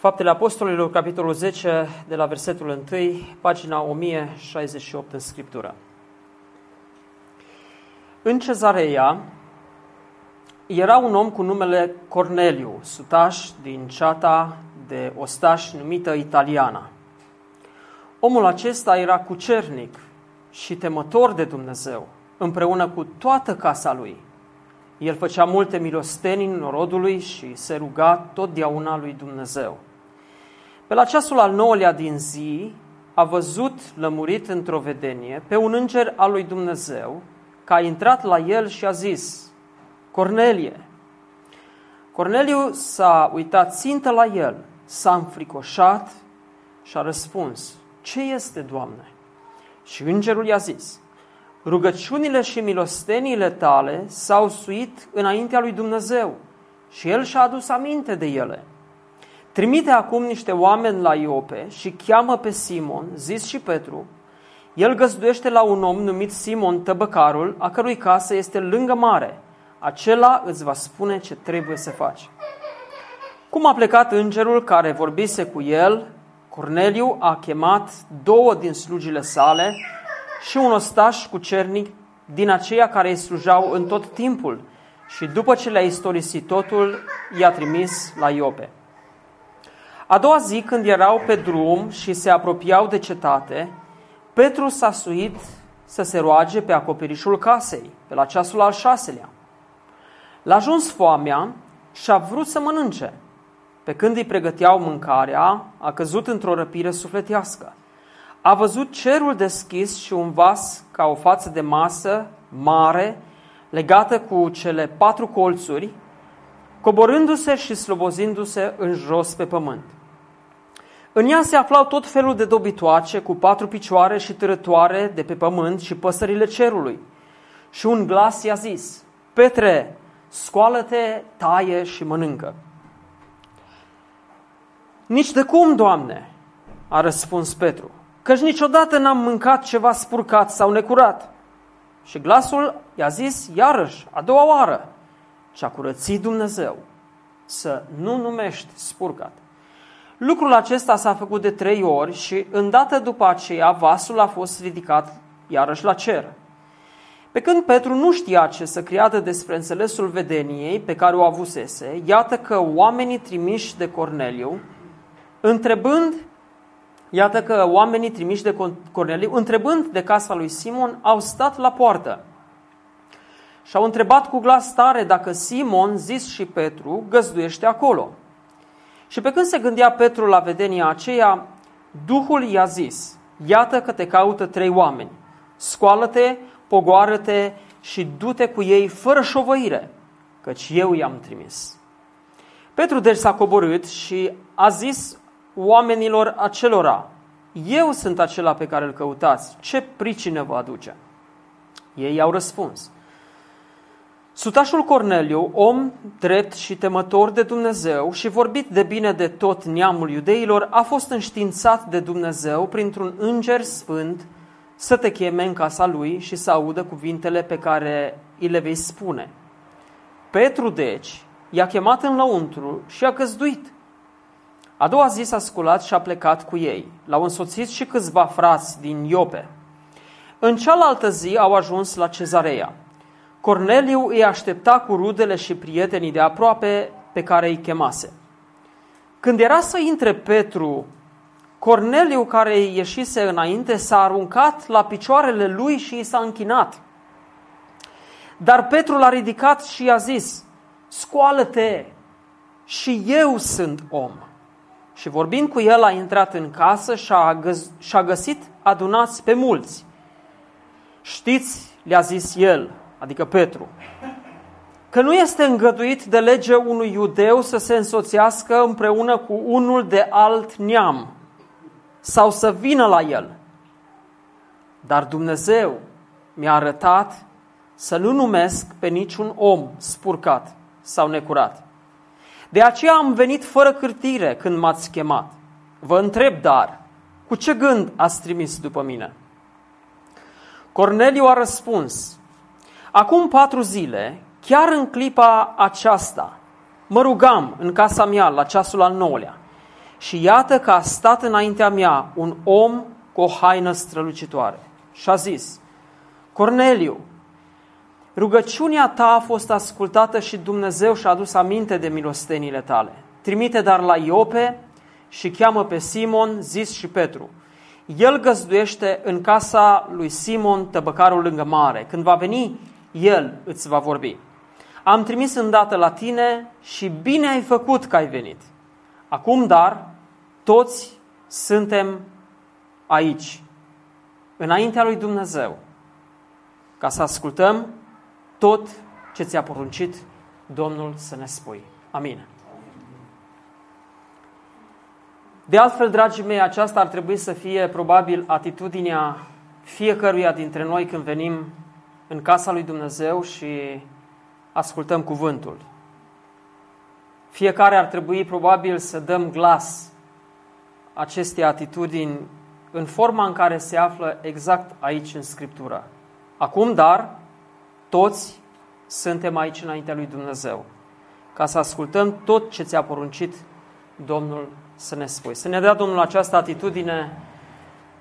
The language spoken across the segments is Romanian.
Faptele Apostolilor, capitolul 10, de la versetul 1, pagina 1068 în Scriptură. În cezarea era un om cu numele Corneliu, sutaș din ceata de ostaș numită Italiana. Omul acesta era cucernic și temător de Dumnezeu, împreună cu toată casa lui. El făcea multe milosteni în norodului și se ruga totdeauna lui Dumnezeu. Pe la ceasul al nouălea din zi, a văzut lămurit într-o vedenie pe un înger al lui Dumnezeu, că a intrat la el și a zis, Cornelie. Corneliu s-a uitat țintă la el, s-a înfricoșat și a răspuns, Ce este, Doamne? Și îngerul i-a zis, Rugăciunile și milosteniile tale s-au suit înaintea lui Dumnezeu și el și-a adus aminte de ele. Trimite acum niște oameni la Iope și cheamă pe Simon, zis și Petru. El găzduiește la un om numit Simon Tăbăcarul, a cărui casă este lângă mare. Acela îți va spune ce trebuie să faci. Cum a plecat îngerul care vorbise cu el, Corneliu a chemat două din slujile sale și un ostaș cu cernic din aceia care îi slujau în tot timpul și după ce le-a istorisit totul, i-a trimis la Iope. A doua zi, când erau pe drum și se apropiau de cetate, Petru s-a suit să se roage pe acoperișul casei, pe la ceasul al șaselea. L-a ajuns foamea și a vrut să mănânce. Pe când îi pregăteau mâncarea, a căzut într-o răpire sufletească. A văzut cerul deschis și un vas ca o față de masă mare, legată cu cele patru colțuri, coborându-se și slobozindu-se în jos pe pământ. În ea se aflau tot felul de dobitoace cu patru picioare și târătoare de pe pământ și păsările cerului. Și un glas i-a zis, Petre, scoală-te, taie și mănâncă. Nici de cum, Doamne, a răspuns Petru, căci niciodată n-am mâncat ceva spurcat sau necurat. Și glasul i-a zis iarăși, a doua oară, ce a curățit Dumnezeu, să nu numești spurcat. Lucrul acesta s-a făcut de trei ori și îndată după aceea vasul a fost ridicat iarăși la cer. Pe când Petru nu știa ce să creadă despre înțelesul vedeniei pe care o avusese, iată că oamenii trimiși de Corneliu, întrebând, iată că oamenii trimiși de Corneliu, întrebând de casa lui Simon, au stat la poartă. Și au întrebat cu glas tare dacă Simon, zis și Petru, găzduiește acolo. Și pe când se gândea Petru la vedenia aceea, Duhul i-a zis, iată că te caută trei oameni, scoală-te, pogoară-te și du-te cu ei fără șovăire, căci eu i-am trimis. Petru deci s-a coborât și a zis oamenilor acelora, eu sunt acela pe care îl căutați, ce pricină vă aduce? Ei au răspuns, Sutașul Corneliu, om drept și temător de Dumnezeu și vorbit de bine de tot neamul iudeilor, a fost înștiințat de Dumnezeu printr-un înger sfânt să te cheme în casa lui și să audă cuvintele pe care îi le vei spune. Petru, deci, i-a chemat în lăuntru și a căzduit. A doua zi s-a sculat și a plecat cu ei. L-au însoțit și câțiva frați din Iope. În cealaltă zi au ajuns la cezarea. Corneliu îi aștepta cu rudele și prietenii de aproape pe care îi chemase. Când era să intre Petru, Corneliu, care ieșise înainte, s-a aruncat la picioarele lui și i s-a închinat. Dar Petru l-a ridicat și i-a zis, scoală-te și eu sunt om. Și vorbind cu el a intrat în casă și a, găs- și a găsit adunați pe mulți. Știți, le-a zis el, adică Petru, că nu este îngăduit de lege unui iudeu să se însoțească împreună cu unul de alt neam. sau să vină la el. Dar Dumnezeu mi-a arătat să nu numesc pe niciun om spurcat sau necurat. De aceea am venit fără cârtire când m-ați chemat. Vă întreb dar, cu ce gând ați trimis după mine? Corneliu a răspuns, Acum patru zile, chiar în clipa aceasta, mă rugam în casa mea la ceasul al nouălea și iată că a stat înaintea mea un om cu o haină strălucitoare și a zis, Corneliu, rugăciunea ta a fost ascultată și Dumnezeu și-a adus aminte de milostenile tale. Trimite dar la Iope și cheamă pe Simon, zis și Petru. El găzduiește în casa lui Simon, tăbăcarul lângă mare. Când va veni, el îți va vorbi. Am trimis îndată la tine și bine ai făcut că ai venit. Acum, dar, toți suntem aici, înaintea lui Dumnezeu, ca să ascultăm tot ce ți-a poruncit Domnul să ne spui. Amin. De altfel, dragii mei, aceasta ar trebui să fie probabil atitudinea fiecăruia dintre noi când venim în casa lui Dumnezeu și ascultăm cuvântul. Fiecare ar trebui probabil să dăm glas acestei atitudini în forma în care se află exact aici în Scriptură. Acum, dar, toți suntem aici înaintea lui Dumnezeu, ca să ascultăm tot ce ți-a poruncit Domnul să ne spui. Să ne dea Domnul această atitudine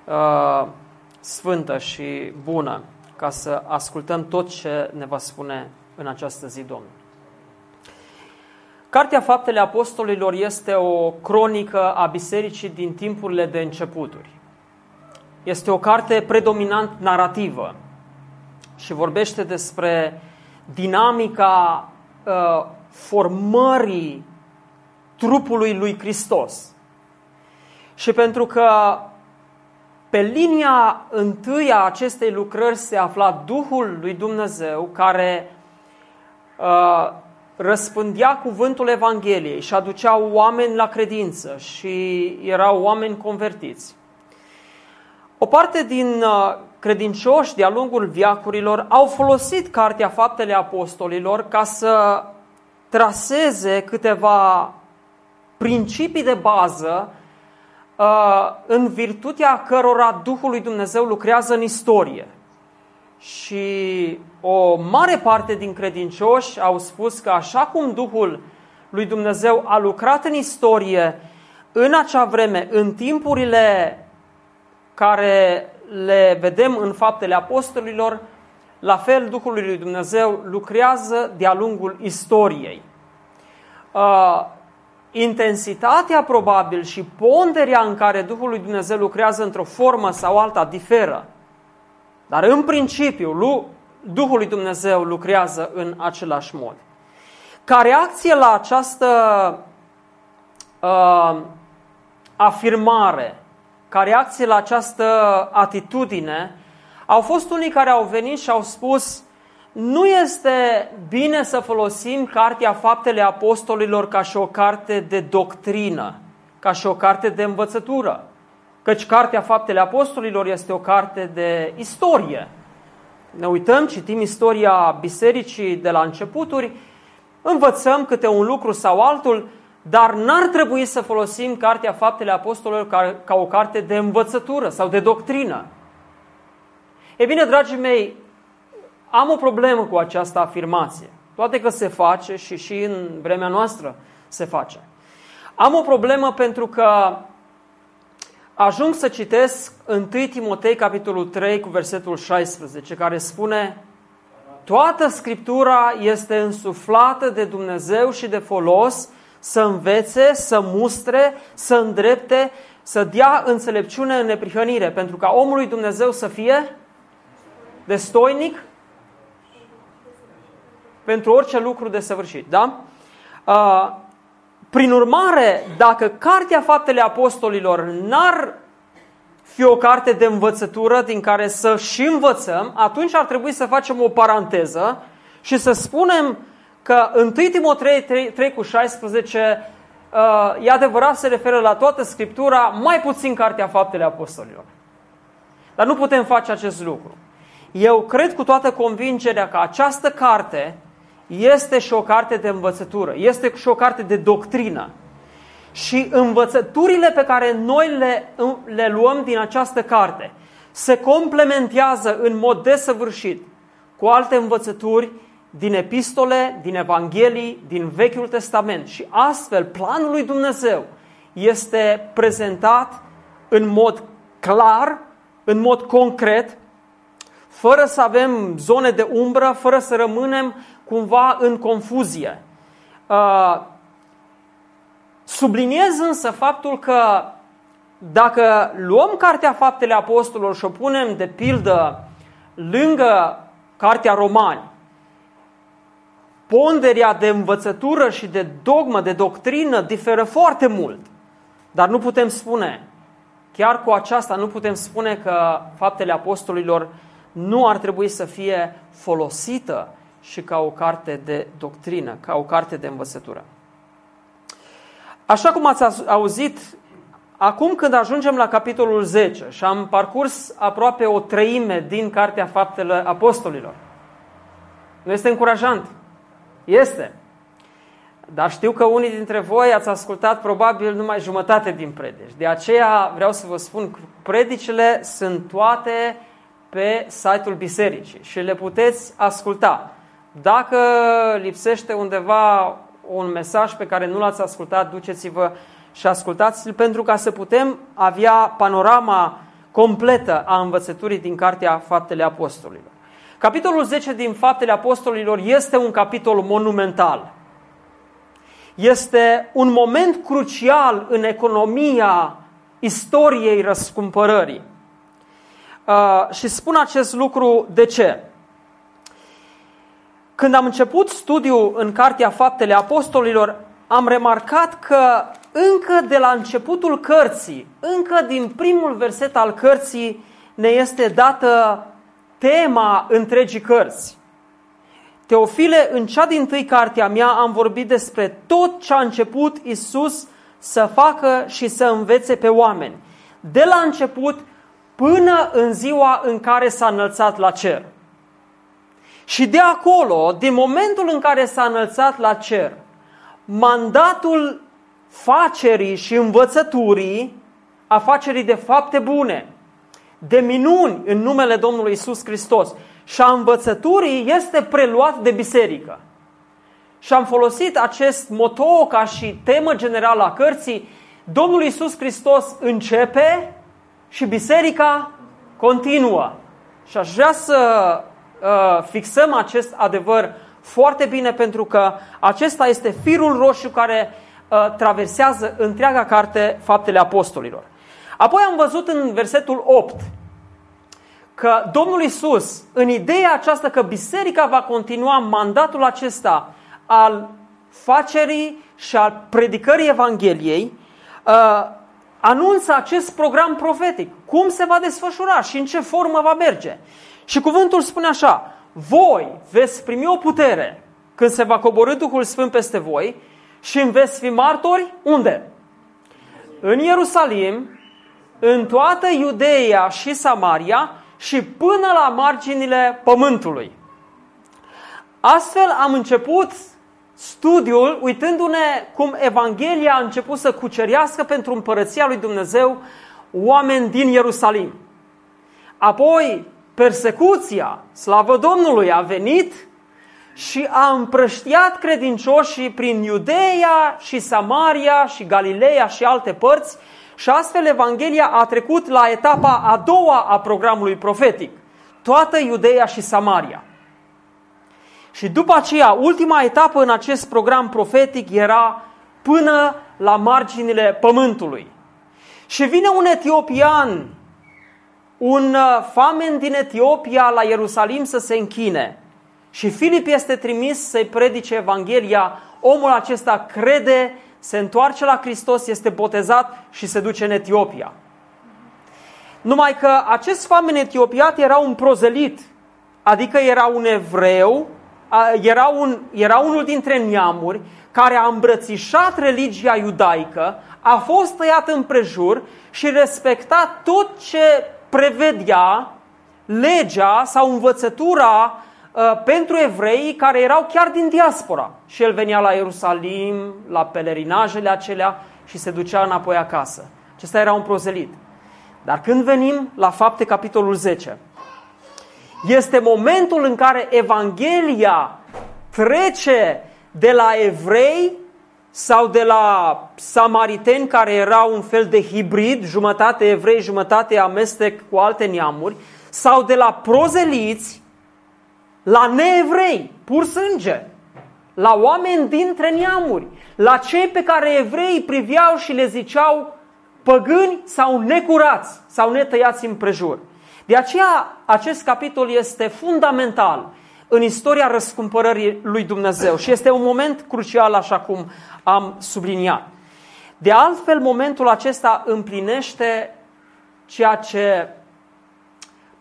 uh, sfântă și bună, ca să ascultăm tot ce ne va spune în această zi Domnul. Cartea Faptele Apostolilor este o cronică a bisericii din timpurile de începuturi. Este o carte predominant narrativă și vorbește despre dinamica uh, formării trupului lui Hristos. Și pentru că pe linia întâi a acestei lucrări se afla Duhul lui Dumnezeu care uh, răspândea cuvântul Evangheliei și aducea oameni la credință și erau oameni convertiți. O parte din uh, credincioși de-a lungul viacurilor au folosit Cartea Faptele Apostolilor ca să traseze câteva principii de bază uh, în virtutea cărora Duhul lui Dumnezeu lucrează în istorie. Și o mare parte din credincioși au spus că așa cum Duhul lui Dumnezeu a lucrat în istorie în acea vreme, în timpurile care le vedem în faptele apostolilor, la fel Duhul lui Dumnezeu lucrează de-a lungul istoriei. Uh, intensitatea probabil și ponderea în care Duhul lui Dumnezeu lucrează într-o formă sau alta diferă. Dar în principiu, Duhul lui Dumnezeu lucrează în același mod. Ca reacție la această uh, afirmare, ca reacție la această atitudine, au fost unii care au venit și au spus nu este bine să folosim Cartea Faptele Apostolilor ca și o carte de doctrină, ca și o carte de învățătură, căci Cartea Faptele Apostolilor este o carte de istorie. Ne uităm, citim istoria bisericii de la începuturi, învățăm câte un lucru sau altul, dar n-ar trebui să folosim Cartea Faptele Apostolilor ca, ca o carte de învățătură sau de doctrină. E bine, dragii mei, am o problemă cu această afirmație. Toate că se face și și în vremea noastră se face. Am o problemă pentru că ajung să citesc 1 Timotei, capitolul 3, cu versetul 16, care spune Toată Scriptura este însuflată de Dumnezeu și de folos să învețe, să mustre, să îndrepte, să dea înțelepciune în neprihănire, pentru ca omul lui Dumnezeu să fie destoinic pentru orice lucru de săvârșit. Da? Uh, prin urmare, dacă Cartea Faptele Apostolilor n-ar fi o carte de învățătură din care să și învățăm, atunci ar trebui să facem o paranteză și să spunem că 1 Timotei 3, 3 cu 16 uh, e adevărat, se referă la toată Scriptura, mai puțin Cartea Faptele Apostolilor. Dar nu putem face acest lucru. Eu cred cu toată convingerea că această carte este și o carte de învățătură, este și o carte de doctrină. Și învățăturile pe care noi le, le luăm din această carte se complementează în mod desăvârșit cu alte învățături din epistole, din evanghelii, din Vechiul Testament. Și astfel, planul lui Dumnezeu este prezentat în mod clar, în mod concret, fără să avem zone de umbră, fără să rămânem cumva în confuzie. Uh, subliniez însă faptul că dacă luăm Cartea Faptele Apostolilor și o punem de pildă lângă Cartea Romani, ponderea de învățătură și de dogmă, de doctrină diferă foarte mult. Dar nu putem spune, chiar cu aceasta nu putem spune că Faptele Apostolilor nu ar trebui să fie folosită și ca o carte de doctrină, ca o carte de învățătură. Așa cum ați auzit, acum când ajungem la capitolul 10 și am parcurs aproape o treime din Cartea Faptele Apostolilor, nu este încurajant? Este. Dar știu că unii dintre voi ați ascultat probabil numai jumătate din predici. De aceea vreau să vă spun că predicile sunt toate pe site-ul bisericii și le puteți asculta. Dacă lipsește undeva un mesaj pe care nu l-ați ascultat, duceți-vă și ascultați-l pentru ca să putem avea panorama completă a învățăturii din Cartea Faptele Apostolilor. Capitolul 10 din Faptele Apostolilor este un capitol monumental. Este un moment crucial în economia istoriei răscumpărării. Uh, și spun acest lucru de ce? Când am început studiul în Cartea Faptele Apostolilor, am remarcat că încă de la începutul cărții, încă din primul verset al cărții, ne este dată tema întregii cărți. Teofile, în cea din tâi cartea mea am vorbit despre tot ce a început Isus să facă și să învețe pe oameni. De la început până în ziua în care s-a înălțat la cer. Și de acolo, din momentul în care s-a înălțat la cer, mandatul facerii și învățăturii, afacerii de fapte bune, de minuni în numele Domnului Isus Hristos și a învățăturii este preluat de biserică. Și am folosit acest moto ca și temă generală a cărții. Domnul Isus Hristos începe și biserica continuă. Și aș vrea să uh, fixăm acest adevăr foarte bine pentru că acesta este firul roșu care uh, traversează întreaga carte Faptele Apostolilor. Apoi am văzut în versetul 8 că Domnul Isus, în ideea aceasta că biserica va continua mandatul acesta al facerii și al predicării Evangheliei, uh, anunță acest program profetic. Cum se va desfășura și în ce formă va merge. Și cuvântul spune așa, voi veți primi o putere când se va coborâ Duhul Sfânt peste voi și îmi veți fi martori unde? În Ierusalim, în toată Iudeea și Samaria și până la marginile pământului. Astfel am început studiul uitându-ne cum Evanghelia a început să cucerească pentru împărăția lui Dumnezeu oameni din Ierusalim. Apoi persecuția, slavă Domnului, a venit și a împrăștiat credincioșii prin Iudeea și Samaria și Galileea și alte părți și astfel Evanghelia a trecut la etapa a doua a programului profetic, toată Iudeea și Samaria. Și după aceea, ultima etapă în acest program profetic era până la marginile pământului. Și vine un etiopian, un uh, famen din Etiopia la Ierusalim să se închine. Și Filip este trimis să-i predice Evanghelia. Omul acesta crede se întoarce la Hristos, este botezat și se duce în Etiopia. Numai că acest famen etiopiat era un prozelit, adică era un evreu era, un, era unul dintre neamuri care a îmbrățișat religia iudaică, a fost tăiat împrejur și respecta tot ce prevedea legea sau învățătura uh, pentru evrei care erau chiar din diaspora. Și el venea la Ierusalim, la pelerinajele acelea și se ducea înapoi acasă. Acesta era un prozelit. Dar când venim la fapte capitolul 10, este momentul în care Evanghelia trece de la evrei sau de la samariteni care erau un fel de hibrid, jumătate evrei, jumătate amestec cu alte neamuri, sau de la prozeliți la neevrei, pur sânge, la oameni dintre neamuri, la cei pe care evrei priveau și le ziceau păgâni sau necurați sau netăiați împrejur. De aceea acest capitol este fundamental în istoria răscumpărării lui Dumnezeu și este un moment crucial așa cum am subliniat. De altfel, momentul acesta împlinește ceea ce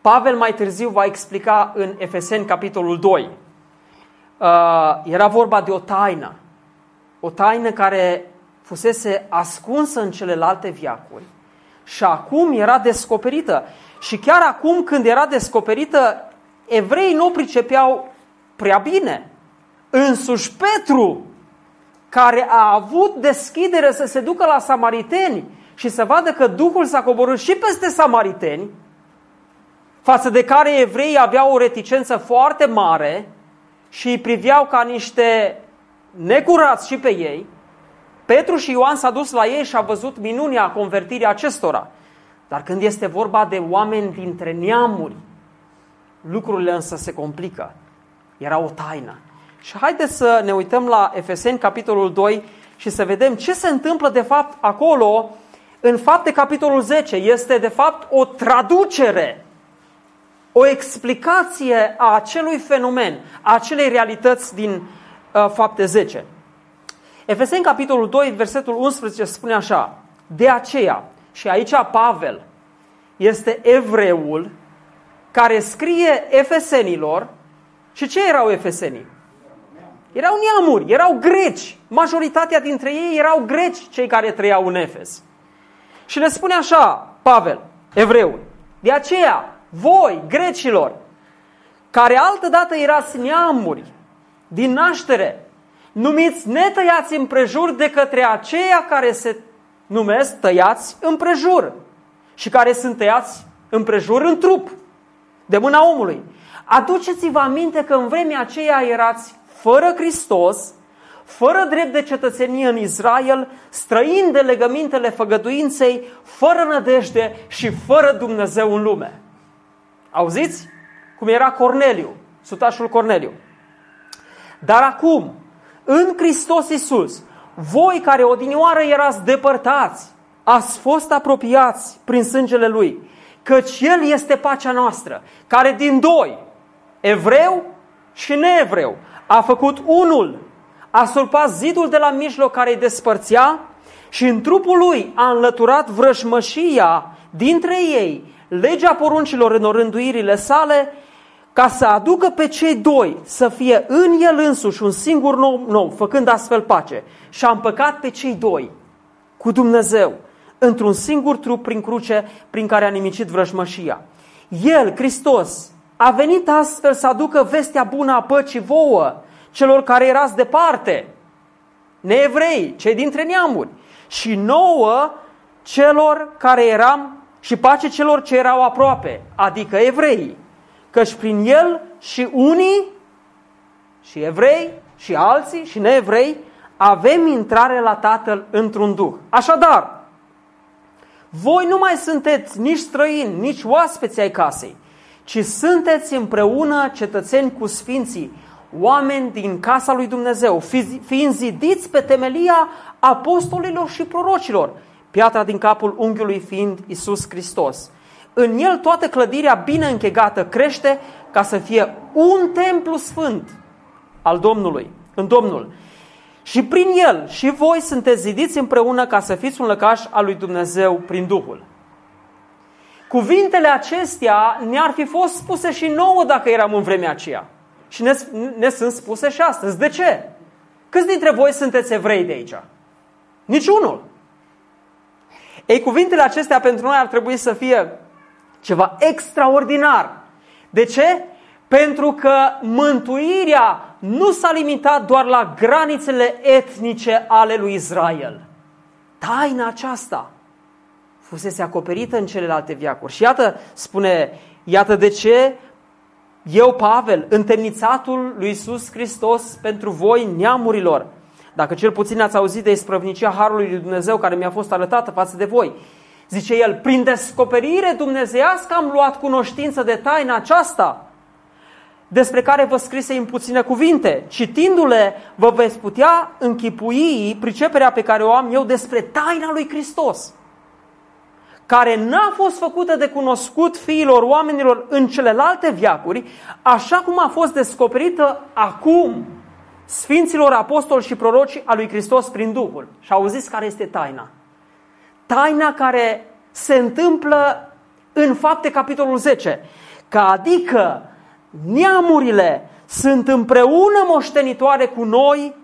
Pavel mai târziu va explica în Efeseni, capitolul 2. Uh, era vorba de o taină, o taină care fusese ascunsă în celelalte viacuri și acum era descoperită. Și chiar acum când era descoperită, evreii nu o pricepeau prea bine. Însuși Petru, care a avut deschidere să se ducă la samariteni și să vadă că Duhul s-a coborât și peste samariteni, față de care evreii aveau o reticență foarte mare și îi priveau ca niște necurați și pe ei, Petru și Ioan s-a dus la ei și a văzut minunea convertirii acestora. Dar când este vorba de oameni dintre neamuri, lucrurile însă se complică. Era o taină. Și haideți să ne uităm la Efeseni, capitolul 2, și să vedem ce se întâmplă de fapt acolo, în fapte capitolul 10. Este de fapt o traducere o explicație a acelui fenomen, a acelei realități din uh, fapte 10. Efeseni, capitolul 2, versetul 11 spune așa, de aceea, și aici Pavel este evreul care scrie efesenilor și ce erau efesenii? Erau neamuri, erau greci. Majoritatea dintre ei erau greci, cei care trăiau în Efes. Și le spune așa, Pavel, evreul, de aceea, voi, grecilor, care altădată erați neamuri din naștere, numiți netăiați împrejur de către aceia care se numesc tăiați împrejur și care sunt tăiați împrejur în trup, de mâna omului. Aduceți-vă aminte că în vremea aceea erați fără Hristos, fără drept de cetățenie în Israel, străin de legămintele făgăduinței, fără nădejde și fără Dumnezeu în lume. Auziți? Cum era Corneliu, sutașul Corneliu. Dar acum, în Hristos Iisus, voi care odinioară erați depărtați, ați fost apropiați prin sângele Lui, căci El este pacea noastră, care din doi, evreu și neevreu, a făcut unul, a surpat zidul de la mijloc care îi despărțea și în trupul Lui a înlăturat vrăjmășia dintre ei, legea poruncilor în orânduirile sale, ca să aducă pe cei doi să fie în el însuși un singur nou, nou făcând astfel pace. Și a împăcat pe cei doi cu Dumnezeu într-un singur trup prin cruce prin care a nimicit vrăjmășia. El, Hristos, a venit astfel să aducă vestea bună a păcii vouă, celor care erați departe, neevrei, cei dintre neamuri, și nouă celor care eram și pace celor ce erau aproape, adică evreii, căci prin el și unii, și evrei, și alții, și neevrei, avem intrare la Tatăl într-un duh. Așadar, voi nu mai sunteți nici străini, nici oaspeți ai casei, ci sunteți împreună cetățeni cu sfinții, oameni din casa lui Dumnezeu, fiind zidiți pe temelia apostolilor și prorocilor, piatra din capul unghiului fiind Isus Hristos. În el toată clădirea bine închegată crește ca să fie un templu sfânt al Domnului, în Domnul. Și prin el și voi sunteți zidiți împreună ca să fiți un lăcaș al lui Dumnezeu prin Duhul. Cuvintele acestea ne-ar fi fost spuse și nouă dacă eram în vremea aceea. Și ne, ne sunt spuse și astăzi. De ce? Câți dintre voi sunteți evrei de aici? Niciunul. Ei, cuvintele acestea pentru noi ar trebui să fie ceva extraordinar. De ce? Pentru că mântuirea nu s-a limitat doar la granițele etnice ale lui Israel. Taina aceasta fusese acoperită în celelalte viacuri. Și iată, spune, iată de ce eu, Pavel, întemnițatul lui Iisus Hristos pentru voi, neamurilor, dacă cel puțin ați auzit de isprăvnicia Harului lui Dumnezeu care mi-a fost arătată față de voi, zice el, prin descoperire dumnezeiască am luat cunoștință de taina aceasta, despre care vă scrise în puține cuvinte. Citindu-le, vă veți putea închipui priceperea pe care o am eu despre taina lui Hristos care n-a fost făcută de cunoscut fiilor oamenilor în celelalte viacuri, așa cum a fost descoperită acum Sfinților apostoli și proroci a lui Hristos prin Duhul. Și auziți care este taina. Taina care se întâmplă în fapte capitolul 10. Că adică neamurile sunt împreună moștenitoare cu noi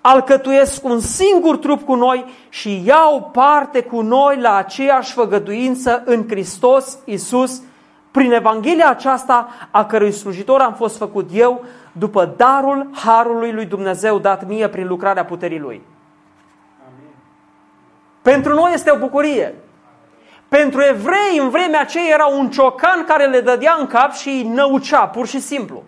alcătuiesc un singur trup cu noi și iau parte cu noi la aceeași făgăduință în Hristos Isus, prin Evanghelia aceasta a cărui slujitor am fost făcut eu, după darul harului lui Dumnezeu dat mie prin lucrarea puterii lui. Amin. Pentru noi este o bucurie. Pentru evrei, în vremea aceea, era un ciocan care le dădea în cap și îi năucea, pur și simplu.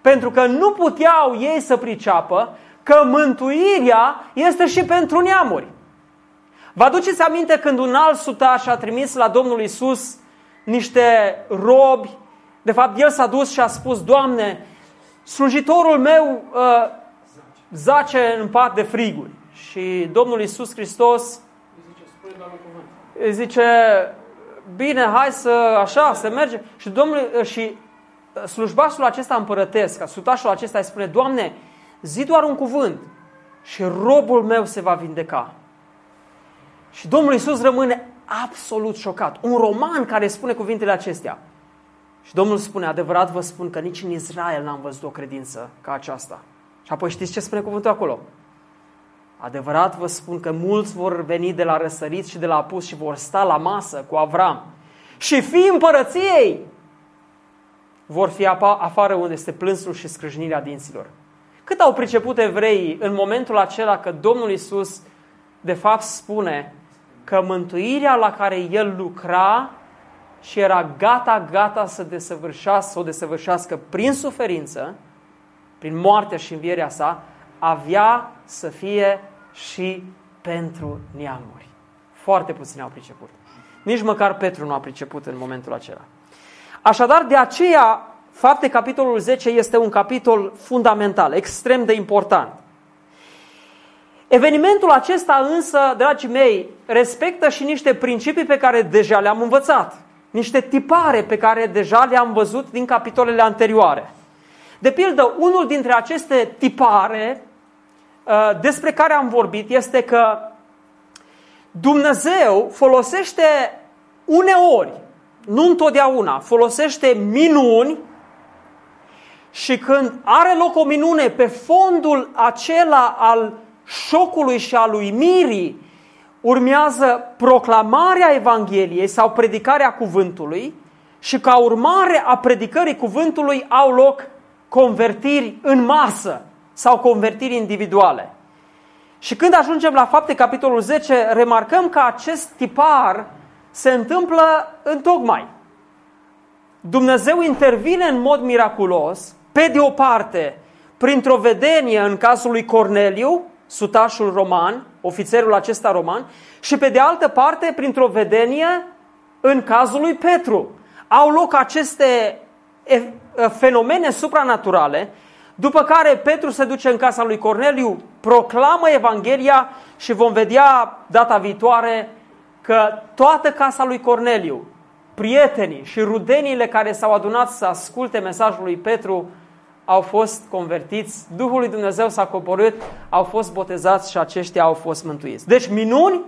Pentru că nu puteau ei să priceapă că mântuirea este și pentru neamuri. Vă aduceți aminte când un alt sutaș a trimis la Domnul Isus niște robi? De fapt, el s-a dus și a spus, Doamne, slujitorul meu uh, zace în pat de friguri. Și Domnul Isus Hristos îi zice, bine, hai să așa, să merge. Și, Domnul, și uh, slujbașul acesta împărătesc, sutașul acesta îi spune, Doamne, zi doar un cuvânt și robul meu se va vindeca. Și Domnul Isus rămâne absolut șocat. Un roman care spune cuvintele acestea. Și Domnul spune, adevărat vă spun că nici în Israel n-am văzut o credință ca aceasta. Și apoi știți ce spune cuvântul acolo? Adevărat vă spun că mulți vor veni de la răsărit și de la apus și vor sta la masă cu Avram. Și fi împărăției vor fi afară unde este plânsul și scrâșnirea dinților. Cât au priceput evreii în momentul acela că Domnul Isus de fapt spune că mântuirea la care El lucra și era gata, gata să desăvârșească, să o desăvârșească prin suferință, prin moartea și învierea sa, avea să fie și pentru neamuri. Foarte puțini au priceput. Nici măcar Petru nu a priceput în momentul acela. Așadar, de aceea Fapte, capitolul 10 este un capitol fundamental, extrem de important. Evenimentul acesta însă, dragii mei, respectă și niște principii pe care deja le-am învățat, niște tipare pe care deja le-am văzut din capitolele anterioare. De pildă, unul dintre aceste tipare uh, despre care am vorbit este că Dumnezeu folosește uneori, nu întotdeauna, folosește minuni și când are loc o minune pe fondul acela al șocului și al uimirii, urmează proclamarea Evangheliei sau predicarea cuvântului și ca urmare a predicării cuvântului au loc convertiri în masă sau convertiri individuale. Și când ajungem la fapte, capitolul 10, remarcăm că acest tipar se întâmplă în tocmai. Dumnezeu intervine în mod miraculos pe de o parte, printr-o vedenie în cazul lui Corneliu, sutașul roman, ofițerul acesta roman, și pe de altă parte, printr-o vedenie în cazul lui Petru. Au loc aceste fenomene supranaturale, după care Petru se duce în casa lui Corneliu, proclamă Evanghelia și vom vedea data viitoare că toată casa lui Corneliu, prietenii și rudeniile care s-au adunat să asculte mesajul lui Petru, au fost convertiți, Duhul lui Dumnezeu s-a coborât, au fost botezați și aceștia au fost mântuiți. Deci minuni,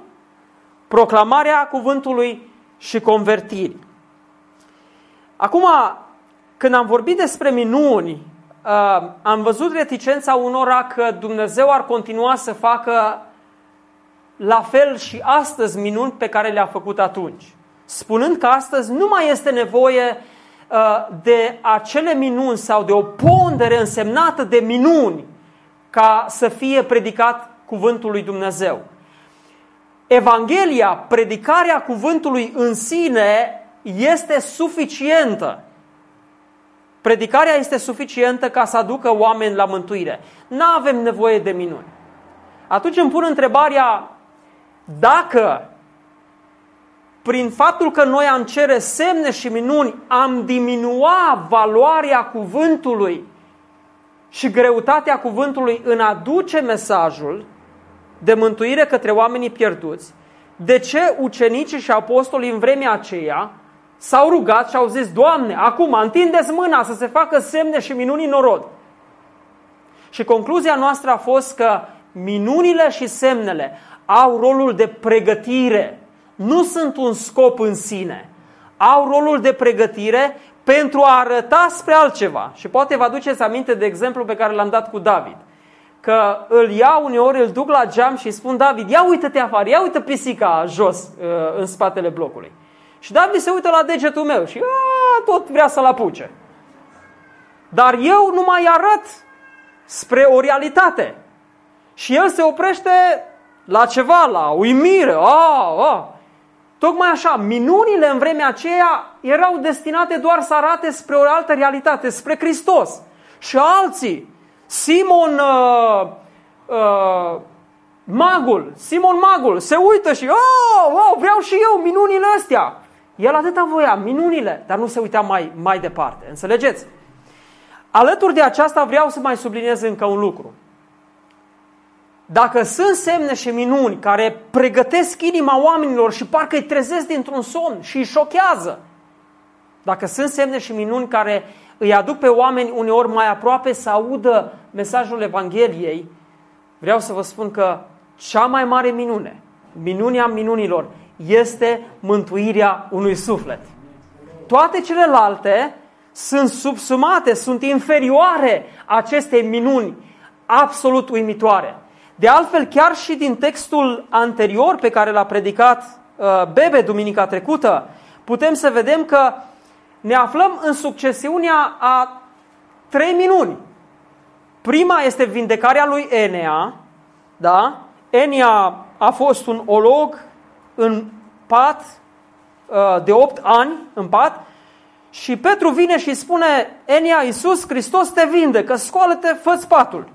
proclamarea cuvântului și convertiri. Acum, când am vorbit despre minuni, uh, am văzut reticența unora că Dumnezeu ar continua să facă la fel și astăzi minuni pe care le-a făcut atunci. Spunând că astăzi nu mai este nevoie uh, de acele minuni sau de o pondere însemnată de minuni ca să fie predicat cuvântul lui Dumnezeu. Evanghelia, predicarea cuvântului în sine este suficientă. Predicarea este suficientă ca să aducă oameni la mântuire. Nu avem nevoie de minuni. Atunci îmi pun întrebarea dacă prin faptul că noi am cere semne și minuni, am diminua valoarea cuvântului și greutatea cuvântului în a duce mesajul de mântuire către oamenii pierduți, de ce ucenicii și apostolii în vremea aceea s-au rugat și au zis, Doamne, acum întindeți mâna să se facă semne și minuni în orod. Și concluzia noastră a fost că minunile și semnele au rolul de pregătire, nu sunt un scop în sine. Au rolul de pregătire pentru a arăta spre altceva. Și poate vă aduceți aminte de exemplu pe care l-am dat cu David. Că îl iau uneori, îl duc la geam și îi spun David, ia uite-te afară, ia uite pisica jos uh, în spatele blocului. Și David se uită la degetul meu și a, tot vrea să-l apuce. Dar eu nu mai arăt spre o realitate. Și el se oprește la ceva, la uimire. A, a. Tocmai așa, minunile în vremea aceea erau destinate doar să arate spre o altă realitate, spre Hristos. Și alții, Simon uh, uh, Magul, Simon Magul, se uită și, oh, oh, vreau și eu minunile astea. El atâta voia, minunile, dar nu se uita mai, mai departe. Înțelegeți? Alături de aceasta vreau să mai subliniez încă un lucru. Dacă sunt semne și minuni care pregătesc inima oamenilor și parcă îi trezesc dintr-un somn și îi șochează, dacă sunt semne și minuni care îi aduc pe oameni uneori mai aproape să audă mesajul Evangheliei, vreau să vă spun că cea mai mare minune, minunea minunilor, este mântuirea unui suflet. Toate celelalte sunt subsumate, sunt inferioare acestei minuni absolut uimitoare. De altfel, chiar și din textul anterior pe care l-a predicat uh, Bebe duminica trecută, putem să vedem că ne aflăm în succesiunea a trei minuni. Prima este vindecarea lui Enea, da? Enea a fost un olog în pat uh, de 8 ani, în pat, și Petru vine și spune, Enia, Iisus Hristos te vinde, că scoală-te, fă patul.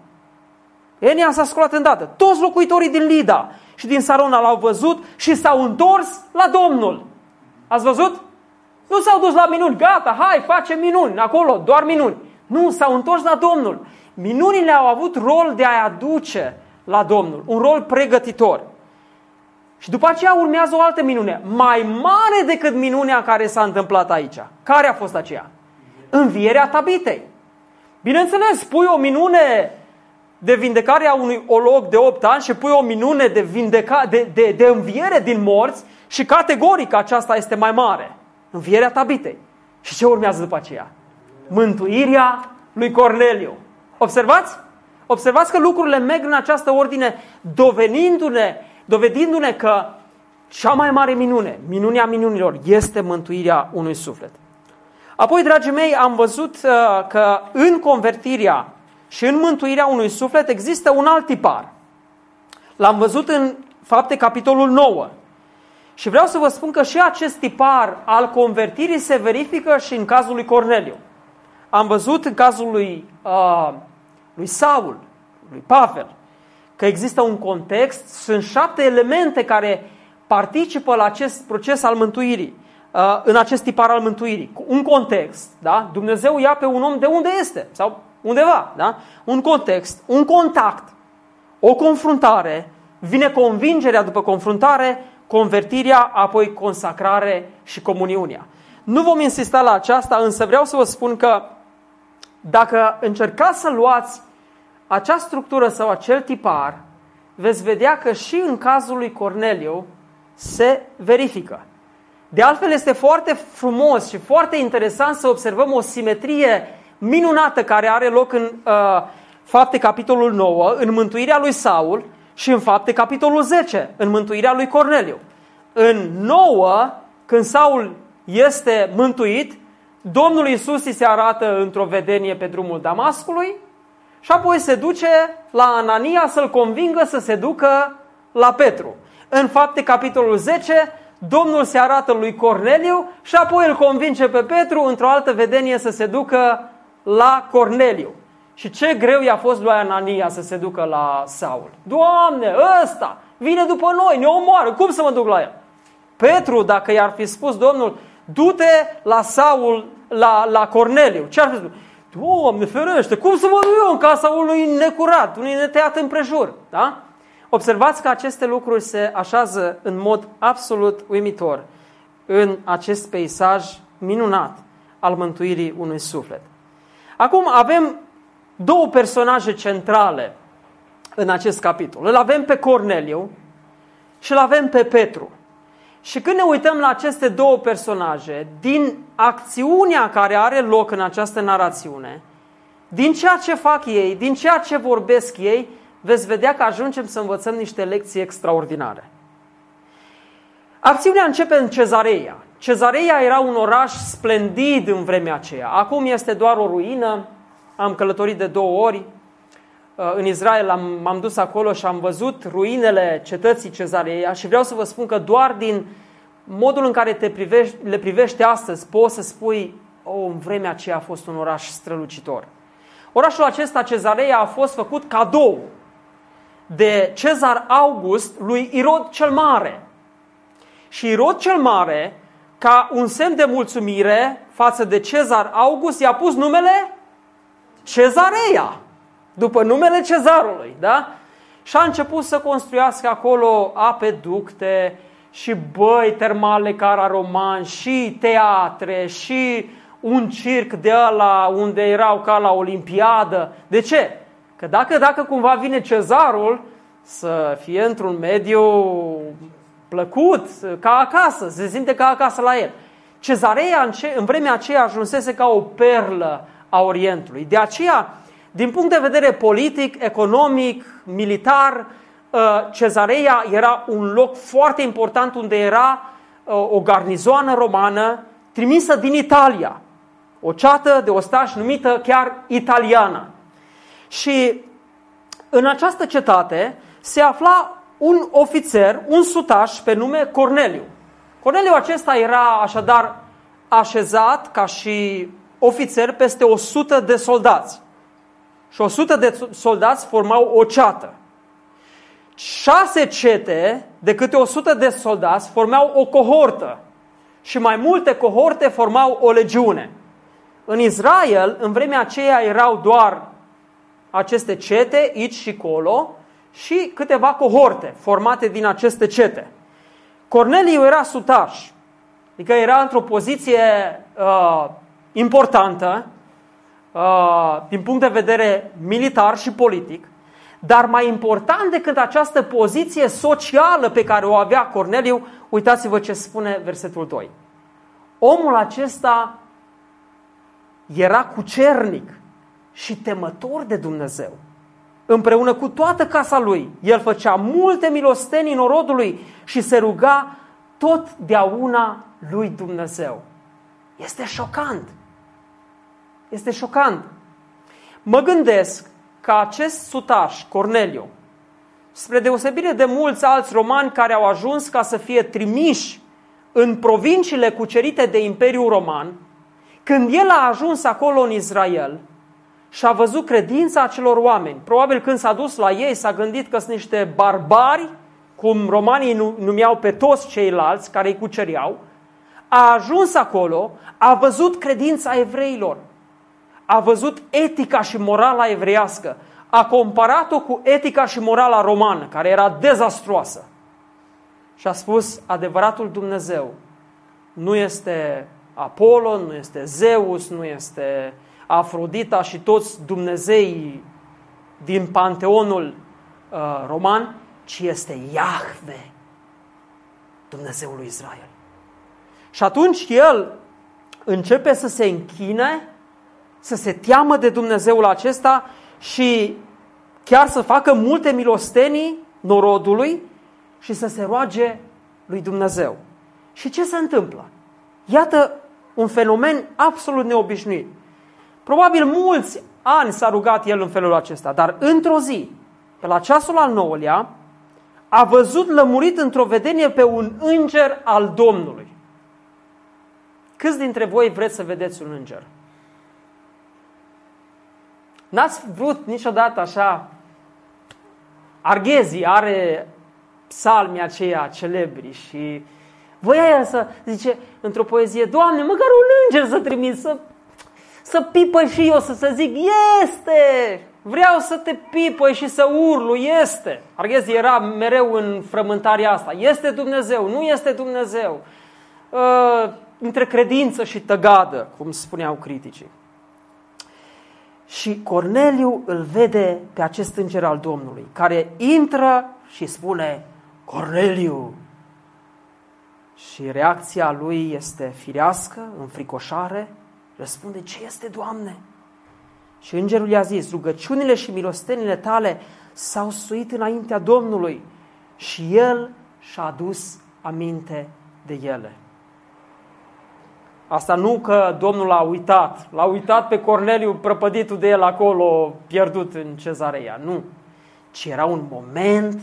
Enia s-a scolat îndată. Toți locuitorii din Lida și din Sarona l-au văzut și s-au întors la Domnul. Ați văzut? Nu s-au dus la minuni, gata, hai, facem minuni, acolo, doar minuni. Nu, s-au întors la Domnul. Minunile au avut rol de a-i aduce la Domnul, un rol pregătitor. Și după aceea urmează o altă minune, mai mare decât minunea care s-a întâmplat aici. Care a fost aceea? Învierea Tabitei. Bineînțeles, pui o minune de vindecare a unui olog de 8 ani și pui o minune de, vindeca, de, de, de înviere din morți și categoric aceasta este mai mare. Învierea Tabitei. Și ce urmează după aceea? Mântuirea lui Corneliu. Observați? Observați că lucrurile merg în această ordine, dovedindu-ne, dovedindu-ne că cea mai mare minune, minunea minunilor, este mântuirea unui suflet. Apoi, dragii mei, am văzut uh, că în convertirea și în mântuirea unui suflet există un alt tipar. L-am văzut în fapte capitolul 9. Și vreau să vă spun că și acest tipar al convertirii se verifică și în cazul lui Corneliu. Am văzut în cazul lui, uh, lui Saul, lui Pavel, că există un context, sunt șapte elemente care participă la acest proces al mântuirii, uh, în acest tipar al mântuirii. Un context, da? Dumnezeu ia pe un om de unde este sau undeva, da? Un context, un contact, o confruntare, vine convingerea după confruntare, convertirea, apoi consacrare și comuniunea. Nu vom insista la aceasta, însă vreau să vă spun că dacă încercați să luați acea structură sau acel tipar, veți vedea că și în cazul lui Corneliu se verifică. De altfel, este foarte frumos și foarte interesant să observăm o simetrie minunată care are loc în uh, fapte capitolul 9, în mântuirea lui Saul și în fapte capitolul 10, în mântuirea lui Corneliu. În 9, când Saul este mântuit, Domnul Iisus îi se arată într-o vedenie pe drumul Damascului și apoi se duce la Anania să-l convingă să se ducă la Petru. În fapte, capitolul 10, Domnul se arată lui Corneliu și apoi îl convinge pe Petru într-o altă vedenie să se ducă la Corneliu. Și ce greu i-a fost lui Anania să se ducă la Saul. Doamne, ăsta vine după noi, ne omoară, cum să mă duc la el? Petru, dacă i-ar fi spus Domnul, du-te la Saul, la, la Corneliu, ce ar fi spus? Doamne, ferește, cum să mă duc eu în casa unui necurat, unui netăiat împrejur? Da? Observați că aceste lucruri se așează în mod absolut uimitor în acest peisaj minunat al mântuirii unui suflet. Acum avem două personaje centrale în acest capitol. Îl avem pe Corneliu și îl avem pe Petru. Și când ne uităm la aceste două personaje, din acțiunea care are loc în această narațiune, din ceea ce fac ei, din ceea ce vorbesc ei, veți vedea că ajungem să învățăm niște lecții extraordinare. Acțiunea începe în Cezareia. Cezareia era un oraș splendid în vremea aceea. Acum este doar o ruină. Am călătorit de două ori. Uh, în Israel am, m-am dus acolo și am văzut ruinele cetății Cezareia și vreau să vă spun că doar din modul în care te privești, le privești astăzi poți să spui, oh, în vremea aceea a fost un oraș strălucitor. Orașul acesta, Cezareia, a fost făcut cadou de Cezar August lui Irod cel Mare. Și Irod cel Mare, ca un semn de mulțumire față de Cezar August, i-a pus numele Cezareia, după numele cezarului, da? Și a început să construiască acolo ape ducte și băi termale cara roman și teatre și un circ de ăla unde erau ca la Olimpiadă. De ce? Că dacă, dacă cumva vine cezarul să fie într-un mediu plăcut, ca acasă, se simte ca acasă la el. Cezarea în, ce, în vremea aceea ajunsese ca o perlă a Orientului. De aceea, din punct de vedere politic, economic, militar, uh, Cezarea era un loc foarte important unde era uh, o garnizoană romană trimisă din Italia. O ceată de ostași numită chiar italiană. Și în această cetate se afla un ofițer, un sutaș pe nume Corneliu. Corneliu acesta era așadar așezat ca și ofițer peste 100 de soldați. Și 100 de soldați formau o ceată. Șase cete de câte 100 de soldați formau o cohortă și mai multe cohorte formau o legiune. În Israel, în vremea aceea erau doar aceste cete, aici și colo, și câteva cohorte formate din aceste cete. Corneliu era sutaș, adică era într-o poziție uh, importantă uh, din punct de vedere militar și politic, dar mai important decât această poziție socială pe care o avea Corneliu, uitați-vă ce spune versetul 2. Omul acesta era cucernic și temător de Dumnezeu. Împreună cu toată casa lui, el făcea multe milostenii norodului și se ruga totdeauna lui Dumnezeu. Este șocant. Este șocant. Mă gândesc că acest sutaș, Corneliu, spre deosebire de mulți alți romani care au ajuns ca să fie trimiși în provinciile cucerite de Imperiul Roman, când el a ajuns acolo în Israel, și a văzut credința acelor oameni. Probabil când s-a dus la ei s-a gândit că sunt niște barbari, cum romanii numeau pe toți ceilalți care îi cucereau, a ajuns acolo, a văzut credința evreilor, a văzut etica și morala evreiască, a comparat-o cu etica și morala romană, care era dezastruoasă. Și a spus, adevăratul Dumnezeu nu este Apollo, nu este Zeus, nu este Afrodita și toți Dumnezeii din panteonul uh, roman, ci este Iahve, Dumnezeul lui Israel. Și atunci el începe să se închine să se teamă de Dumnezeul acesta și chiar să facă multe milostenii norodului și să se roage lui Dumnezeu. Și ce se întâmplă? Iată un fenomen absolut neobișnuit. Probabil mulți ani s-a rugat el în felul acesta, dar într-o zi, pe la ceasul al nouălea, a văzut lămurit într-o vedenie pe un înger al Domnului. Câți dintre voi vreți să vedeți un înger? N-ați vrut niciodată așa... Arghezi are psalmii aceia celebri și voia să, zice, într-o poezie, Doamne, măcar un înger să trimis, să, să pipă și eu, să, să zic, este! Vreau să te pipăi și să urlu, este. Arghezi era mereu în frământarea asta. Este Dumnezeu, nu este Dumnezeu. Uh, între credință și tăgadă, cum spuneau criticii. Și Corneliu îl vede pe acest înger al Domnului, care intră și spune, Corneliu! Și reacția lui este firească, înfricoșare, răspunde, ce este, Doamne? Și îngerul i-a zis, rugăciunile și milostenile tale s-au suit înaintea Domnului și el și-a adus aminte de ele. Asta nu că Domnul a uitat, l-a uitat pe Corneliu prăpăditul de el acolo, pierdut în cezarea, nu. Ci era un moment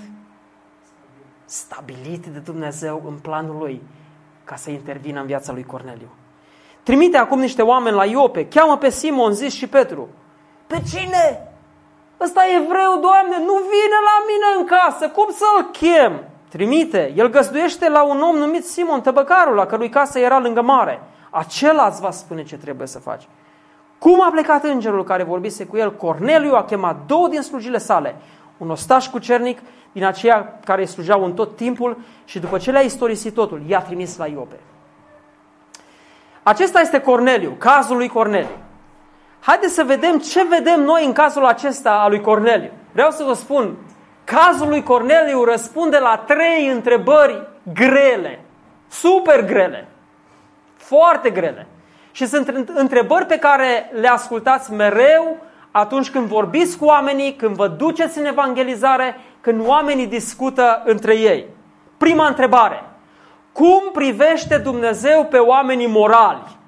stabilit de Dumnezeu în planul lui ca să intervină în viața lui Corneliu. Trimite acum niște oameni la Iope, cheamă pe Simon, zis și Petru. Pe cine? Ăsta e evreu, Doamne, nu vine la mine în casă, cum să-l chem? Trimite, el găzduiește la un om numit Simon Tăbăcarul, la cărui casă era lângă mare. Acela îți va spune ce trebuie să faci. Cum a plecat îngerul care vorbise cu el? Corneliu a chemat două din slujile sale, un ostaș cucernic din aceia care îi slujeau în tot timpul și după ce le-a istorisit totul, i-a trimis la Iope. Acesta este Corneliu, cazul lui Corneliu. Haideți să vedem ce vedem noi în cazul acesta al lui Corneliu. Vreau să vă spun, cazul lui Corneliu răspunde la trei întrebări grele, super grele, foarte grele. Și sunt întrebări pe care le ascultați mereu atunci când vorbiți cu oamenii, când vă duceți în evangelizare, când oamenii discută între ei. Prima întrebare. Cum privește Dumnezeu pe oamenii morali?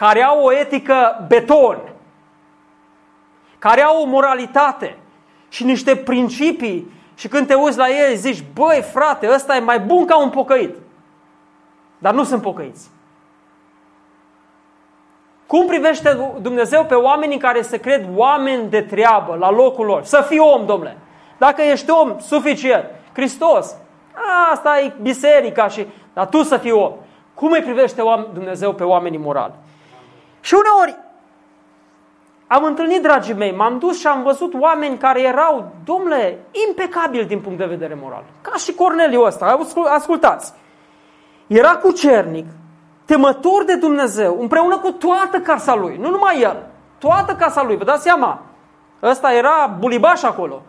care au o etică beton, care au o moralitate și niște principii și când te uiți la ei zici, băi frate, ăsta e mai bun ca un pocăit. Dar nu sunt pocăiți. Cum privește Dumnezeu pe oamenii care se cred oameni de treabă la locul lor? Să fii om, domnule. Dacă ești om, suficient. Hristos. Asta e biserica și... Dar tu să fii om. Cum îi privește Dumnezeu pe oamenii morali? Și uneori am întâlnit, dragii mei, m-am dus și am văzut oameni care erau, domnule, impecabili din punct de vedere moral. Ca și Corneliu ăsta, ascultați. Era cucernic, temător de Dumnezeu, împreună cu toată casa lui, nu numai el, toată casa lui, vă dați seama, ăsta era bulibaș acolo.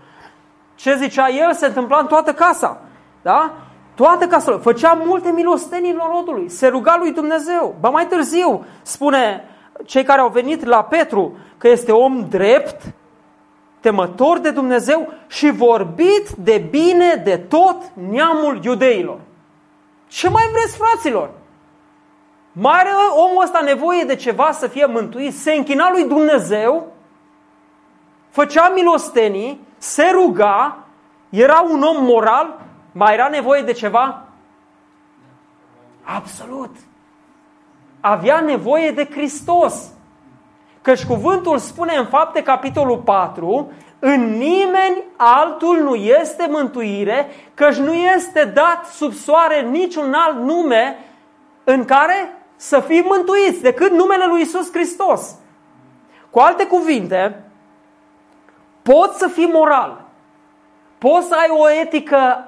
Ce zicea el se întâmpla în toată casa, da? Toată casa lui. Făcea multe milostenii în rodului, se ruga lui Dumnezeu. Ba mai târziu, spune cei care au venit la Petru că este om drept, temător de Dumnezeu și vorbit de bine de tot neamul iudeilor. Ce mai vreți, fraților? Mai are omul ăsta nevoie de ceva să fie mântuit? Se închina lui Dumnezeu, făcea milostenii, se ruga, era un om moral, mai era nevoie de ceva? Absolut avea nevoie de Hristos. Căci cuvântul spune în fapte capitolul 4, în nimeni altul nu este mântuire, căci nu este dat sub soare niciun alt nume în care să fim mântuiți decât numele lui Isus Hristos. Cu alte cuvinte, poți să fii moral, poți să ai o etică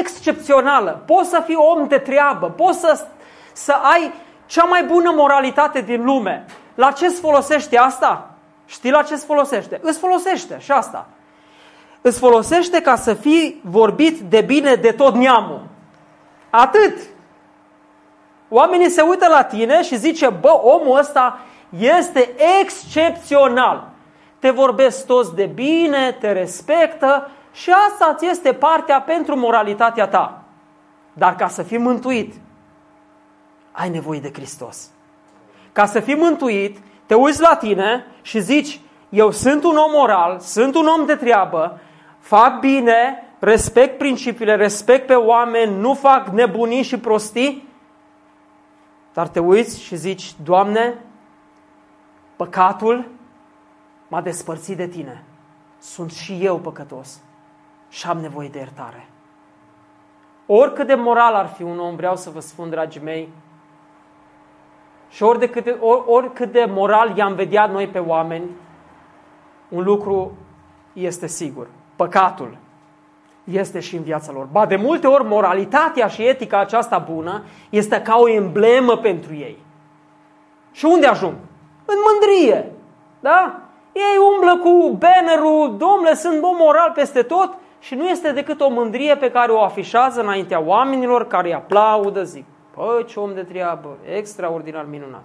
excepțională, poți să fii om de treabă, poți să, să ai cea mai bună moralitate din lume. La ce îți folosește asta? Știi la ce îți folosește? Îți folosește și asta. Îți folosește ca să fii vorbit de bine de tot neamul. Atât. Oamenii se uită la tine și zice, bă, omul ăsta este excepțional. Te vorbesc toți de bine, te respectă și asta ți este partea pentru moralitatea ta. Dar ca să fii mântuit, ai nevoie de Hristos. Ca să fii mântuit, te uiți la tine și zici, eu sunt un om moral, sunt un om de treabă, fac bine, respect principiile, respect pe oameni, nu fac nebunii și prostii, dar te uiți și zici, Doamne, păcatul m-a despărțit de Tine. Sunt și eu păcătos și am nevoie de iertare. Oricât de moral ar fi un om, vreau să vă spun, dragii mei, și ori de câte, or, oricât de moral i-am vedea noi pe oameni, un lucru este sigur. Păcatul este și în viața lor. Ba, de multe ori, moralitatea și etica aceasta bună este ca o emblemă pentru ei. Și unde ajung? În mândrie. Da? Ei umblă cu bannerul, domnule, sunt bun moral peste tot și nu este decât o mândrie pe care o afișează înaintea oamenilor care îi aplaudă, zic, păi ce om de treabă, extraordinar minunat.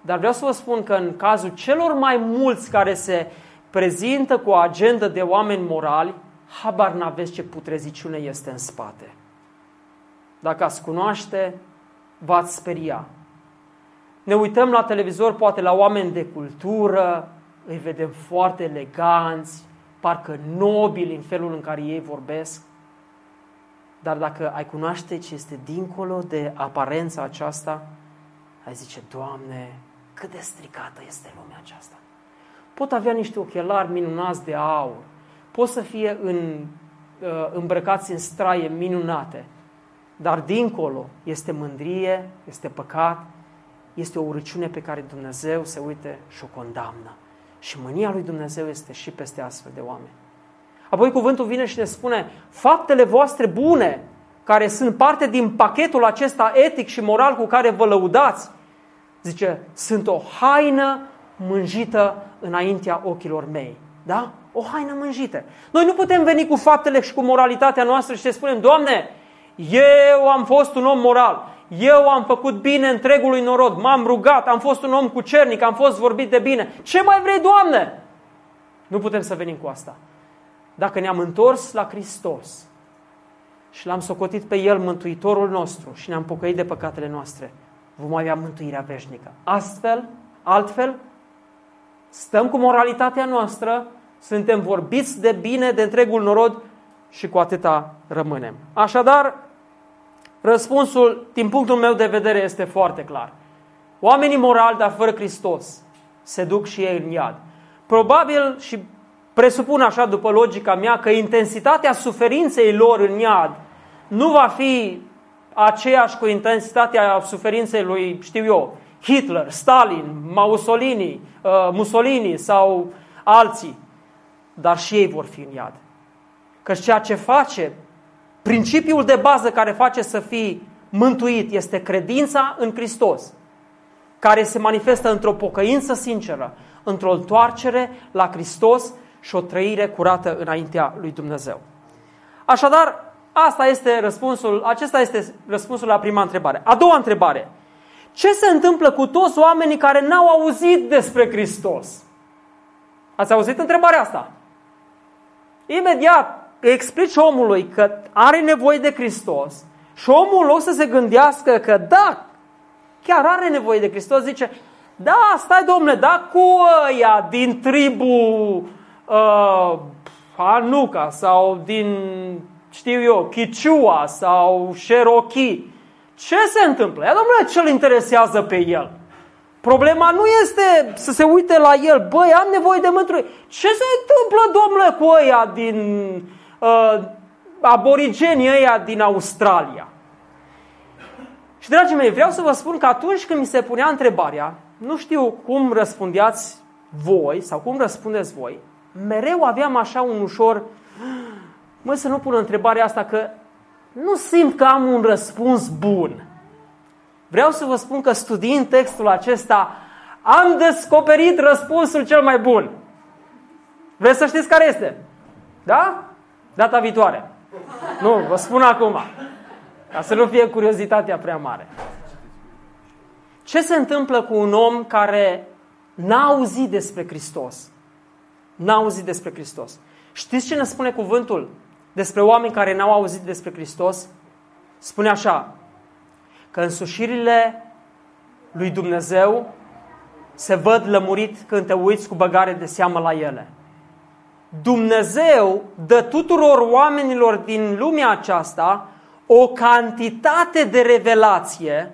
Dar vreau să vă spun că în cazul celor mai mulți care se prezintă cu o agendă de oameni morali, habar n-aveți ce putreziciune este în spate. Dacă ați cunoaște, v-ați speria. Ne uităm la televizor, poate la oameni de cultură, îi vedem foarte eleganți, parcă nobili în felul în care ei vorbesc. Dar dacă ai cunoaște ce este dincolo de aparența aceasta, ai zice, Doamne, cât de stricată este lumea aceasta. Pot avea niște ochelari minunați de aur, pot să fie în, uh, îmbrăcați în straie minunate, dar dincolo este mândrie, este păcat, este o urăciune pe care Dumnezeu se uite și o condamnă. Și mânia lui Dumnezeu este și peste astfel de oameni. Apoi cuvântul vine și ne spune, faptele voastre bune, care sunt parte din pachetul acesta etic și moral cu care vă lăudați, zice, sunt o haină mânjită înaintea ochilor mei. Da? O haină mânjită. Noi nu putem veni cu faptele și cu moralitatea noastră și să spunem, Doamne, eu am fost un om moral, eu am făcut bine întregului norod, m-am rugat, am fost un om cucernic, am fost vorbit de bine. Ce mai vrei, Doamne? Nu putem să venim cu asta. Dacă ne-am întors la Hristos și l-am socotit pe El Mântuitorul nostru și ne-am pocăit de păcatele noastre, vom avea mântuirea veșnică. Astfel, altfel, stăm cu moralitatea noastră, suntem vorbiți de bine de întregul norod și cu atâta rămânem. Așadar, răspunsul, din punctul meu de vedere, este foarte clar. Oamenii morali, dar fără Hristos, se duc și ei în iad. Probabil și presupun așa după logica mea că intensitatea suferinței lor în iad nu va fi aceeași cu intensitatea suferinței lui, știu eu, Hitler, Stalin, Mussolini, uh, Mussolini sau alții. Dar și ei vor fi în iad. Că ceea ce face, principiul de bază care face să fii mântuit este credința în Hristos, care se manifestă într-o pocăință sinceră, într-o întoarcere la Hristos și o trăire curată înaintea lui Dumnezeu. Așadar, asta este răspunsul, acesta este răspunsul la prima întrebare. A doua întrebare. Ce se întâmplă cu toți oamenii care n-au auzit despre Hristos? Ați auzit întrebarea asta? Imediat îi explici omului că are nevoie de Hristos și omul în loc să se gândească că da, chiar are nevoie de Hristos, zice, da, stai domnule, da, cu ăia din tribu uh, Anuca sau din, știu eu, Kichua sau Cherokee. Ce se întâmplă? Ia, domnule, ce-l interesează pe el? Problema nu este să se uite la el, băi, am nevoie de mântuire. Ce se întâmplă, domnule, cu ăia din uh, aborigenii ăia din Australia? Și, dragii mei, vreau să vă spun că atunci când mi se punea întrebarea, nu știu cum răspundeați voi sau cum răspundeți voi, mereu aveam așa un ușor, mă, să nu pun întrebarea asta, că nu simt că am un răspuns bun. Vreau să vă spun că studiind textul acesta, am descoperit răspunsul cel mai bun. Vreți să știți care este? Da? Data viitoare. Nu, vă spun acum. Ca să nu fie curiozitatea prea mare. Ce se întâmplă cu un om care n-a auzit despre Hristos. N-a auzit despre Hristos. Știți ce ne spune cuvântul despre oameni care n-au auzit despre Hristos? Spune așa, că însușirile lui Dumnezeu se văd lămurit când te uiți cu băgare de seamă la ele. Dumnezeu dă tuturor oamenilor din lumea aceasta o cantitate de revelație,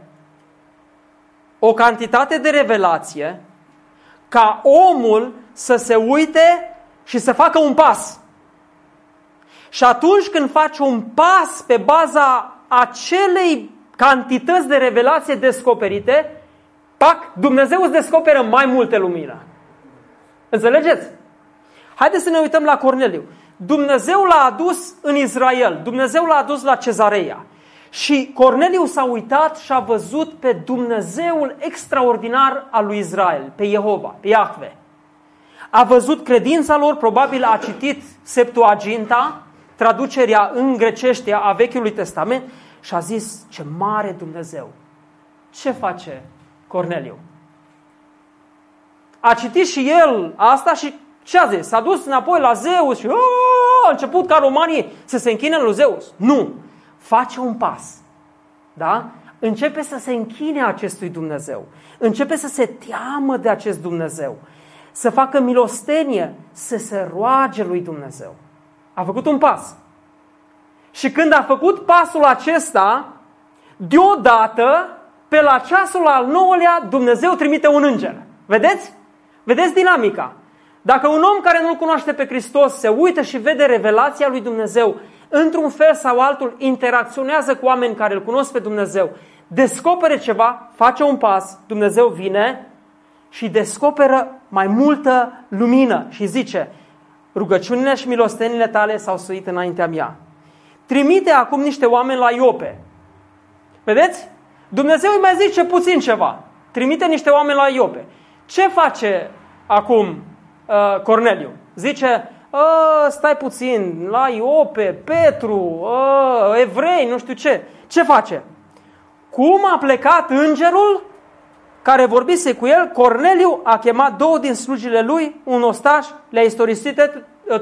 o cantitate de revelație ca omul să se uite și să facă un pas. Și atunci când faci un pas pe baza acelei cantități de revelație descoperite, pac, Dumnezeu îți descoperă mai multe lumină. Înțelegeți? Haideți să ne uităm la Corneliu. Dumnezeu l-a adus în Israel, Dumnezeu l-a adus la Cezareia. Și Corneliu s-a uitat și a văzut pe Dumnezeul extraordinar al lui Israel, pe Jehova, pe Iahve. A văzut credința lor, probabil a citit Septuaginta, traducerea în grecește a Vechiului Testament și a zis, ce mare Dumnezeu! Ce face Corneliu? A citit și el asta și ce a zis? S-a dus înapoi la Zeus și a început ca romanii să se închine lui Zeus. Nu! Face un pas. Da? Începe să se închine acestui Dumnezeu. Începe să se teamă de acest Dumnezeu. Să facă milostenie, să se roage lui Dumnezeu. A făcut un pas. Și când a făcut pasul acesta, deodată, pe la ceasul al nouălea, Dumnezeu trimite un înger. Vedeți? Vedeți dinamica. Dacă un om care nu-L cunoaște pe Hristos se uită și vede revelația lui Dumnezeu, într-un fel sau altul interacționează cu oameni care îl cunosc pe Dumnezeu, descopere ceva, face un pas, Dumnezeu vine și descoperă mai multă lumină și zice, rugăciunile și milostenile tale s-au suit înaintea mea. Trimite acum niște oameni la Iope. Vedeți? Dumnezeu îi mai zice puțin ceva. Trimite niște oameni la Iope. Ce face acum uh, Corneliu. Zice, stai puțin, la Iope, Petru, uh, evrei, nu știu ce. Ce face? Cum a plecat îngerul care vorbise cu el, Corneliu a chemat două din slujile lui, un ostaș, le-a istorisit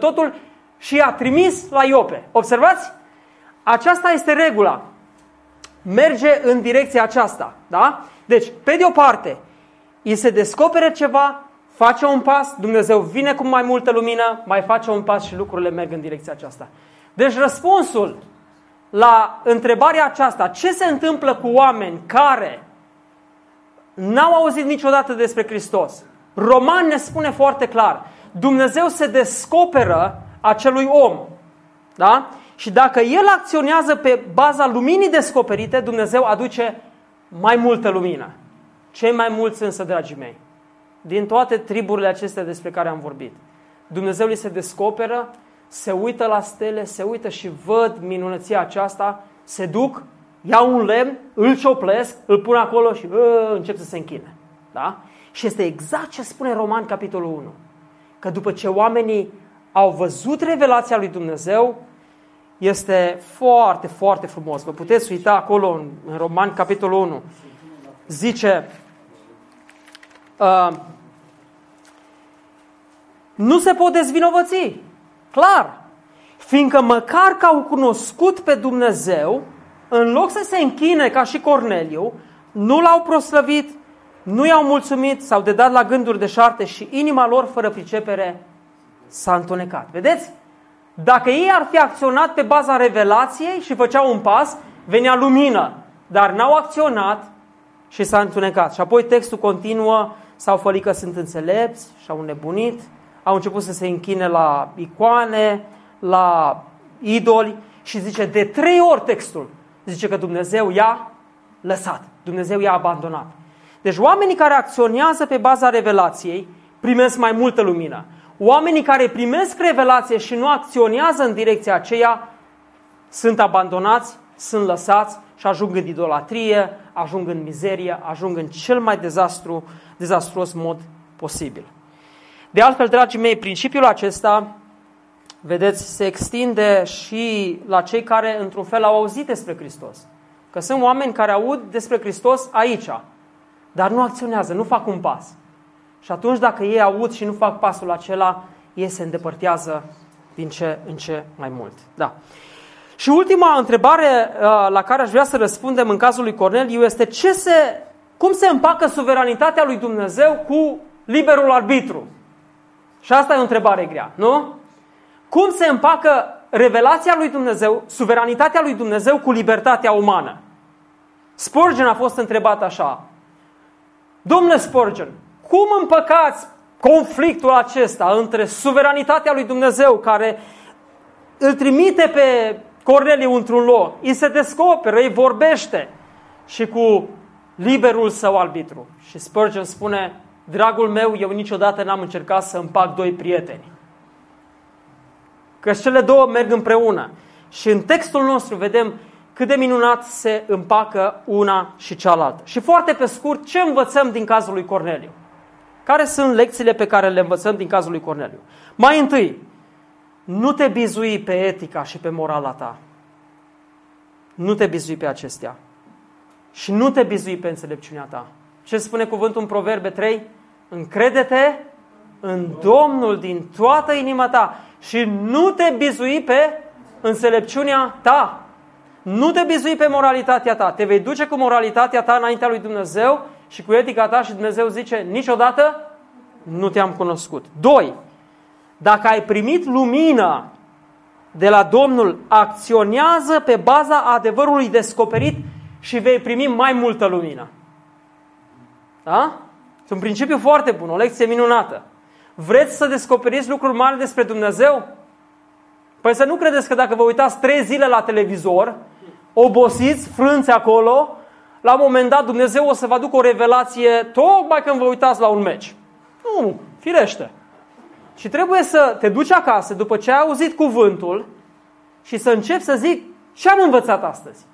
totul și a trimis la Iope. Observați? Aceasta este regula. Merge în direcția aceasta. Da? Deci, pe de o parte, îi se descopere ceva, face un pas, Dumnezeu vine cu mai multă lumină, mai face un pas și lucrurile merg în direcția aceasta. Deci răspunsul la întrebarea aceasta, ce se întâmplă cu oameni care n-au auzit niciodată despre Hristos? Roman ne spune foarte clar, Dumnezeu se descoperă acelui om. Da? Și dacă el acționează pe baza luminii descoperite, Dumnezeu aduce mai multă lumină. Cei mai mulți însă, dragii mei, din toate triburile acestea despre care am vorbit. Dumnezeu li se descoperă, se uită la stele, se uită și văd minunăția aceasta, se duc, iau un lemn, îl cioplesc, îl pun acolo și bă, încep să se închine. Da? Și este exact ce spune Roman, capitolul 1. Că după ce oamenii au văzut revelația lui Dumnezeu, este foarte, foarte frumos. Vă puteți uita acolo în, în Roman, capitolul 1. Zice, uh, nu se pot dezvinovăți. Clar. Fiindcă măcar că au cunoscut pe Dumnezeu, în loc să se închine ca și Corneliu, nu l-au proslăvit, nu i-au mulțumit, s-au dedat la gânduri de șarte și inima lor, fără pricepere, s-a întunecat. Vedeți? Dacă ei ar fi acționat pe baza revelației și făceau un pas, venea lumină. Dar n-au acționat și s-a întunecat. Și apoi textul continuă, s-au fălit că sunt înțelepți și au nebunit, au început să se închine la icoane, la idoli și zice de trei ori textul. Zice că Dumnezeu i-a lăsat, Dumnezeu i-a abandonat. Deci oamenii care acționează pe baza revelației primesc mai multă lumină. Oamenii care primesc revelație și nu acționează în direcția aceea sunt abandonați, sunt lăsați și ajung în idolatrie, ajung în mizerie, ajung în cel mai dezastru, dezastruos mod posibil. De altfel, dragii mei, principiul acesta, vedeți, se extinde și la cei care, într-un fel, au auzit despre Hristos. Că sunt oameni care aud despre Hristos aici, dar nu acționează, nu fac un pas. Și atunci dacă ei aud și nu fac pasul acela, ei se îndepărtează din ce în ce mai mult. Da. Și ultima întrebare uh, la care aș vrea să răspundem în cazul lui Corneliu este ce se, cum se împacă suveranitatea lui Dumnezeu cu liberul arbitru? Și asta e o întrebare grea, nu? Cum se împacă revelația lui Dumnezeu, suveranitatea lui Dumnezeu cu libertatea umană? Spurgeon a fost întrebat așa. Domnule Spurgeon, cum împăcați conflictul acesta între suveranitatea lui Dumnezeu care îl trimite pe Corneliu într-un loc, îi se descoperă, îi vorbește și cu liberul său arbitru. Și Spurgeon spune, dragul meu, eu niciodată n-am încercat să împac doi prieteni. Că cele două merg împreună. Și în textul nostru vedem cât de minunat se împacă una și cealaltă. Și foarte pe scurt, ce învățăm din cazul lui Corneliu? Care sunt lecțiile pe care le învățăm din cazul lui Corneliu? Mai întâi, nu te bizui pe etica și pe morala ta. Nu te bizui pe acestea. Și nu te bizui pe înțelepciunea ta. Ce spune cuvântul în Proverbe 3? Încrede-te în Domnul din toată inima ta și nu te bizui pe înțelepciunea ta. Nu te bizui pe moralitatea ta. Te vei duce cu moralitatea ta înaintea lui Dumnezeu și cu etica ta și Dumnezeu zice, niciodată nu te-am cunoscut. Doi, dacă ai primit lumină de la Domnul, acționează pe baza adevărului descoperit și vei primi mai multă lumină. Da? Este un principiu foarte bun, o lecție minunată. Vreți să descoperiți lucruri mari despre Dumnezeu? Păi să nu credeți că dacă vă uitați trei zile la televizor, obosiți, frânți acolo, la un moment dat Dumnezeu o să vă aducă o revelație tocmai când vă uitați la un meci. Nu, firește. Și trebuie să te duci acasă după ce ai auzit cuvântul și să începi să zic ce am învățat astăzi.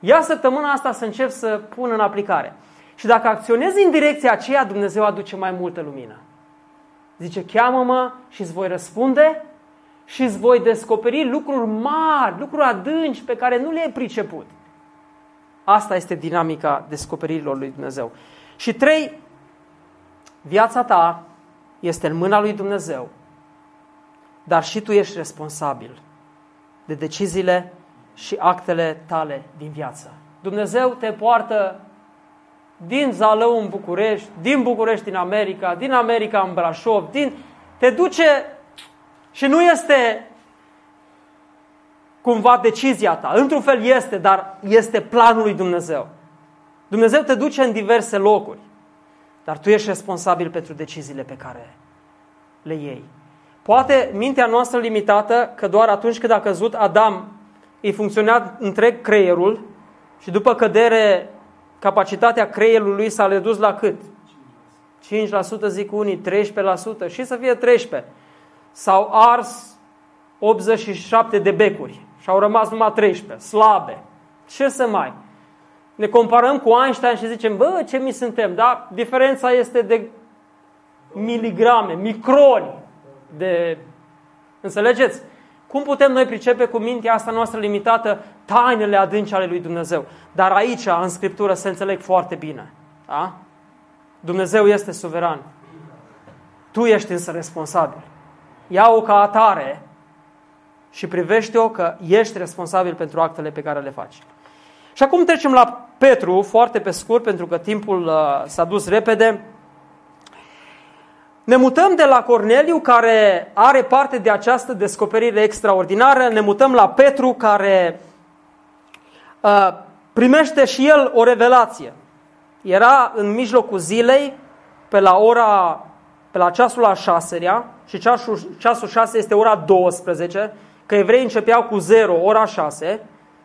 Ia săptămâna asta să încep să pun în aplicare. Și dacă acționezi în direcția aceea, Dumnezeu aduce mai multă lumină. Zice, cheamă-mă și îți voi răspunde și îți voi descoperi lucruri mari, lucruri adânci pe care nu le-ai priceput. Asta este dinamica descoperirilor lui Dumnezeu. Și trei, viața ta este în mâna lui Dumnezeu, dar și tu ești responsabil de deciziile și actele tale din viață. Dumnezeu te poartă din Zalău în București, din București în America, din America în Brașov, din... te duce și nu este cumva decizia ta. Într-un fel este, dar este planul lui Dumnezeu. Dumnezeu te duce în diverse locuri, dar tu ești responsabil pentru deciziile pe care le iei. Poate mintea noastră limitată, că doar atunci când a căzut Adam, îi funcționa întreg creierul și după cădere capacitatea creierului s-a redus la cât? 5% zic unii, 13% și să fie 13. S-au ars 87 de becuri și au rămas numai 13, slabe. Ce să mai? Ne comparăm cu Einstein și zicem, bă, ce mi suntem, da? Diferența este de miligrame, microni de... Înțelegeți? Cum putem noi pricepe cu mintea asta noastră limitată tainele adânci ale lui Dumnezeu? Dar aici, în Scriptură, se înțeleg foarte bine. Da? Dumnezeu este suveran. Tu ești însă responsabil. Ia-o ca atare și privește-o că ești responsabil pentru actele pe care le faci. Și acum trecem la Petru, foarte pe scurt, pentru că timpul uh, s-a dus repede. Ne mutăm de la Corneliu, care are parte de această descoperire extraordinară, ne mutăm la Petru, care uh, primește și el o revelație. Era în mijlocul zilei, pe la ora, pe la ceasul al șaselea, și ceasul, ceasul șase este ora 12, că evrei începeau cu 0, ora 6,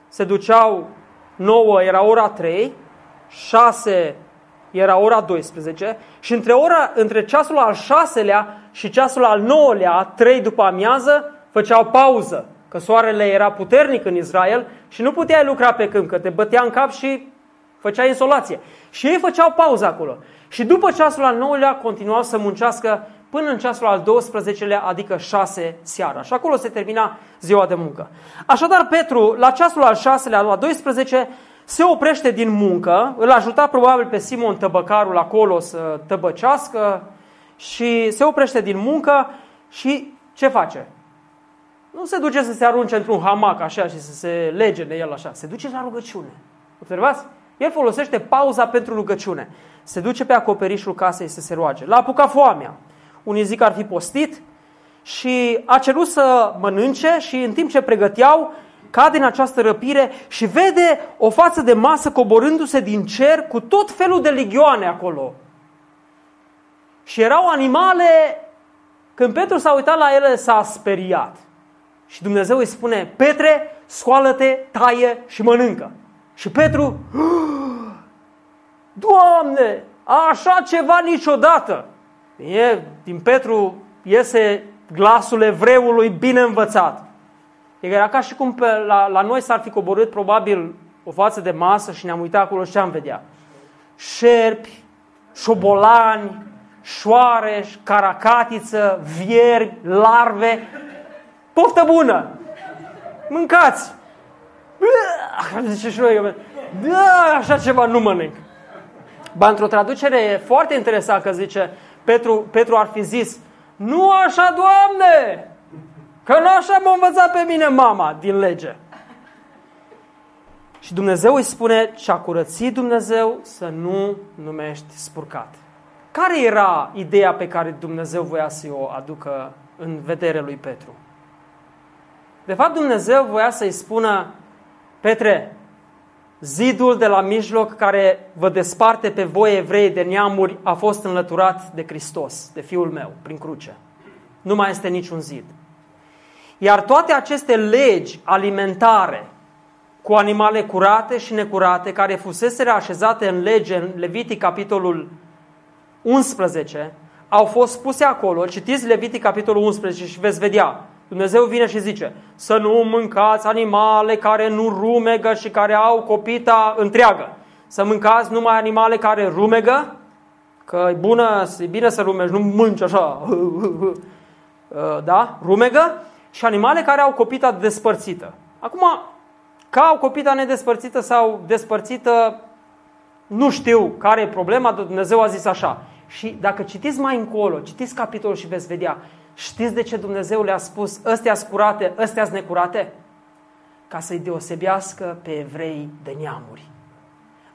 se duceau 9, era ora 3, 6 era ora 12 și între, ora, între ceasul al șaselea și ceasul al nouălea, 3 după amiază, făceau pauză, că soarele era puternic în Israel și nu puteai lucra pe câmp, că te bătea în cap și făcea insolație. Și ei făceau pauză acolo. Și după ceasul al nouălea continuau să muncească până în ceasul al 12-lea, adică 6 seara. Și acolo se termina ziua de muncă. Așadar, Petru, la ceasul al 6-lea, la 12, se oprește din muncă, îl ajuta probabil pe Simon tăbăcarul acolo să tăbăcească și se oprește din muncă și ce face? Nu se duce să se arunce într-un hamac așa și să se lege de el așa. Se duce la rugăciune. Observați? El folosește pauza pentru rugăciune. Se duce pe acoperișul casei să se roage. L-a apucat foamea. Unii zic că ar fi postit și a cerut să mănânce și în timp ce pregăteau, cade în această răpire și vede o față de masă coborându-se din cer cu tot felul de ligioane acolo. Și erau animale, când Petru s-a uitat la ele, s-a speriat. Și Dumnezeu îi spune, Petre, scoală-te, taie și mănâncă. Și Petru, Doamne, așa ceva niciodată. E, din Petru iese glasul evreului bine învățat. Era ca și cum pe, la, la noi s-ar fi coborât probabil o față de masă și ne-am uitat acolo și ce am vedea? Șerpi, șobolani, șoareș, caracatiță, vierbi, larve. Poftă bună! Mâncați! Zice și noi, da, așa ceva nu mănânc. Ba, într-o traducere foarte interesant că zice, Petru, Petru ar fi zis, nu așa, Doamne! Că nu așa m-a învățat pe mine mama din lege. Și Dumnezeu îi spune, și-a curățit Dumnezeu să nu numești spurcat. Care era ideea pe care Dumnezeu voia să o aducă în vedere lui Petru? De fapt, Dumnezeu voia să-i spună, Petre, zidul de la mijloc care vă desparte pe voi evrei de neamuri a fost înlăturat de Hristos, de Fiul meu, prin cruce. Nu mai este niciun zid. Iar toate aceste legi alimentare cu animale curate și necurate, care fusese așezate în lege în Levitic capitolul 11, au fost puse acolo. Citiți Levitic capitolul 11 și veți vedea. Dumnezeu vine și zice să nu mâncați animale care nu rumegă și care au copita întreagă. Să mâncați numai animale care rumegă, că e, bună, e bine să rumegi, nu mânci așa, da, rumegă, și animale care au copita despărțită. Acum, ca au copita nedespărțită sau despărțită, nu știu care e problema, Dumnezeu a zis așa. Și dacă citiți mai încolo, citiți capitolul și veți vedea, știți de ce Dumnezeu le-a spus, ăstea curate, ăstea necurate? Ca să-i deosebească pe evrei de neamuri.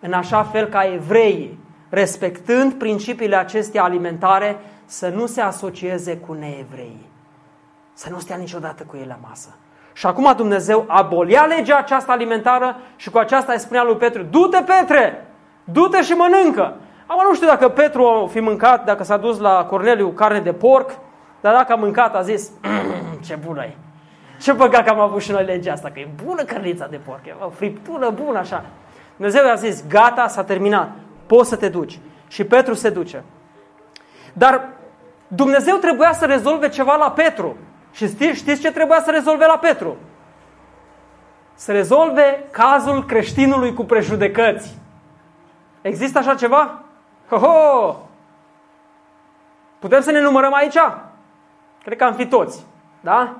În așa fel ca evreii, respectând principiile acestea alimentare, să nu se asocieze cu neevreii. Să nu stea niciodată cu ei la masă. Și acum Dumnezeu abolia legea aceasta alimentară și cu aceasta îi spunea lui Petru, du-te Petre, du-te și mănâncă. Acum nu știu dacă Petru a fi mâncat, dacă s-a dus la Corneliu carne de porc, dar dacă a mâncat a zis, mm, ce bună e. Ce păcat că am avut și noi legea asta, că e bună cărnița de porc, e o friptură bună așa. Dumnezeu i-a zis, gata, s-a terminat, poți să te duci. Și Petru se duce. Dar Dumnezeu trebuia să rezolve ceva la Petru. Și știți, știți ce trebuia să rezolve la Petru? Să rezolve cazul creștinului cu prejudecăți. Există așa ceva? Ho-ho! Putem să ne numărăm aici? Cred că am fi toți. Da?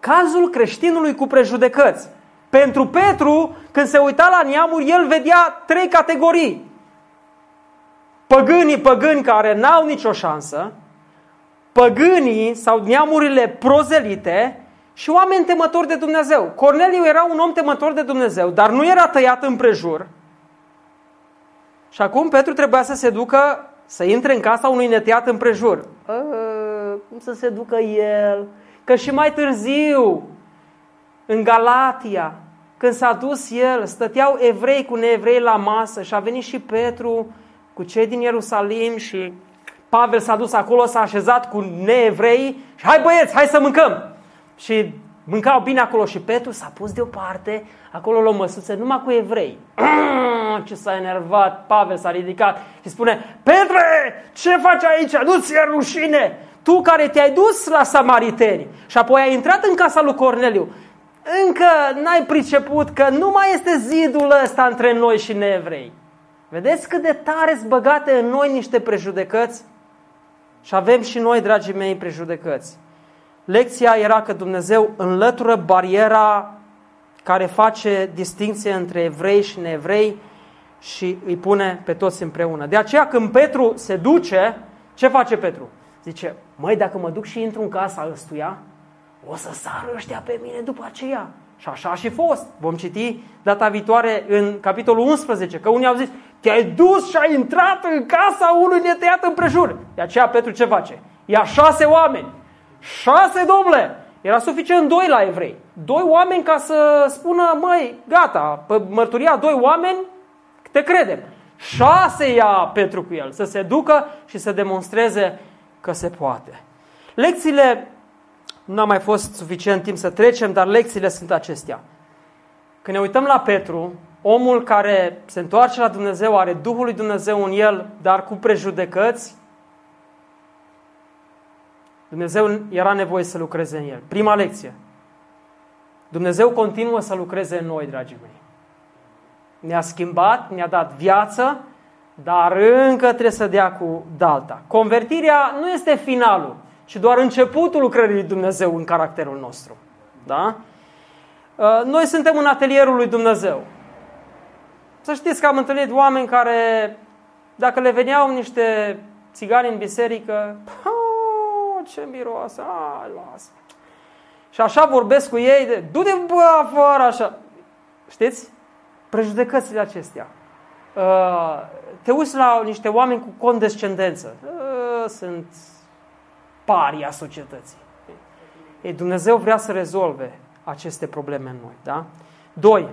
Cazul creștinului cu prejudecăți. Pentru Petru, când se uita la neamuri, el vedea trei categorii. Păgânii păgâni care n-au nicio șansă, păgânii sau neamurile prozelite și oameni temători de Dumnezeu. Corneliu era un om temător de Dumnezeu, dar nu era tăiat în prejur. Și acum Petru trebuia să se ducă, să intre în casa unui neteat în prejur. A, cum să se ducă el? Că și mai târziu, în Galatia, când s-a dus el, stăteau evrei cu neevrei la masă și a venit și Petru cu cei din Ierusalim și Pavel s-a dus acolo, s-a așezat cu neevrei și hai băieți, hai să mâncăm. Și mâncau bine acolo și Petru s-a pus deoparte, acolo la o măsuță, numai cu evrei. Ce s-a enervat, Pavel s-a ridicat și spune, Petre, ce faci aici? Nu-ți e rușine? Tu care te-ai dus la samariteni și apoi ai intrat în casa lui Corneliu, încă n-ai priceput că nu mai este zidul ăsta între noi și neevrei. Vedeți cât de tare sunt băgate în noi niște prejudecăți? Și avem și noi, dragii mei, prejudecăți. Lecția era că Dumnezeu înlătură bariera care face distinție între evrei și neevrei și îi pune pe toți împreună. De aceea când Petru se duce, ce face Petru? Zice, măi, dacă mă duc și intru în casa ăstuia, o să sară ăștia pe mine după aceea. Și așa a și fost. Vom citi data viitoare în capitolul 11, că unii au zis, te-ai dus și ai intrat în casa unui netăiat împrejur. De aceea Petru ce face? Ia șase oameni. Șase, domnule! Era suficient doi la evrei. Doi oameni ca să spună, măi, gata, pe mărturia doi oameni, te credem. Șase ia Petru cu el, să se ducă și să demonstreze că se poate. Lecțiile, nu a mai fost suficient timp să trecem, dar lecțiile sunt acestea. Când ne uităm la Petru, omul care se întoarce la Dumnezeu, are Duhul lui Dumnezeu în el, dar cu prejudecăți, Dumnezeu era nevoie să lucreze în el. Prima lecție. Dumnezeu continuă să lucreze în noi, dragii mei. Ne-a schimbat, ne-a dat viață, dar încă trebuie să dea cu dalta. Convertirea nu este finalul, ci doar începutul lucrării lui Dumnezeu în caracterul nostru. Da? Uh, noi suntem în atelierul lui Dumnezeu. Să știți că am întâlnit oameni care, dacă le veneau niște țigani în biserică, ce miroasă, a, lasă. Și așa vorbesc cu ei, de, du-te bă afară, așa. Știți? Prejudecățile acestea. Uh, te uiți la niște oameni cu condescendență. Uh, sunt paria societății. Ei, Dumnezeu vrea să rezolve aceste probleme în noi. Da? Doi,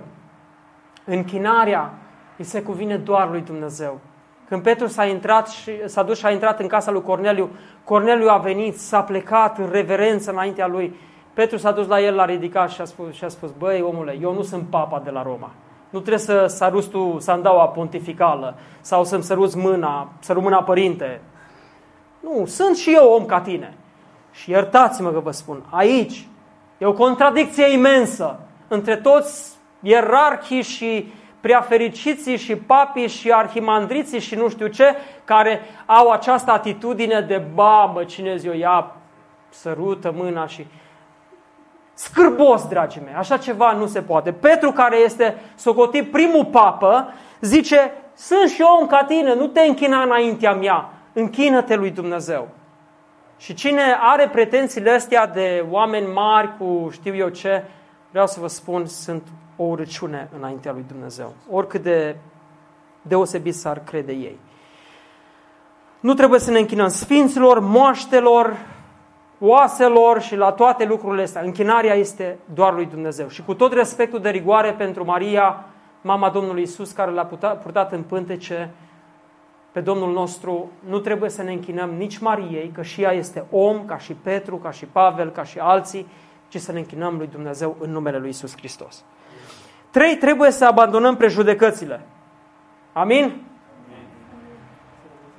închinarea îi se cuvine doar lui Dumnezeu. Când Petru s-a, intrat și, s-a dus și a intrat în casa lui Corneliu, Corneliu a venit, s-a plecat în reverență înaintea lui. Petru s-a dus la el, l-a ridicat și a spus, și a spus băi omule, eu nu sunt papa de la Roma. Nu trebuie să săruți tu sandaua pontificală sau să-mi săruți mâna, sărut mâna părinte. Nu, sunt și eu om ca tine. Și iertați-mă că vă spun, aici e o contradicție imensă între toți ierarhii și prea fericiții și papii și arhimandriții și nu știu ce, care au această atitudine de babă, cine zi o ia, sărută mâna și... Scârbos, dragii mei, așa ceva nu se poate. Petru, care este socotit primul papă, zice, sunt și eu ca tine, nu te închina înaintea mea, închină-te lui Dumnezeu. Și cine are pretențiile astea de oameni mari cu știu eu ce, vreau să vă spun, sunt o urăciune înaintea lui Dumnezeu, oricât de deosebit s-ar crede ei. Nu trebuie să ne închinăm sfinților, moaștelor, oaselor și la toate lucrurile astea. Închinarea este doar lui Dumnezeu. Și cu tot respectul de rigoare pentru Maria, mama Domnului Isus, care l-a purtat în pântece pe Domnul nostru, nu trebuie să ne închinăm nici Mariei, că și ea este om, ca și Petru, ca și Pavel, ca și alții, ci să ne închinăm lui Dumnezeu în numele lui Isus Hristos. Trei, trebuie să abandonăm prejudecățile. Amin?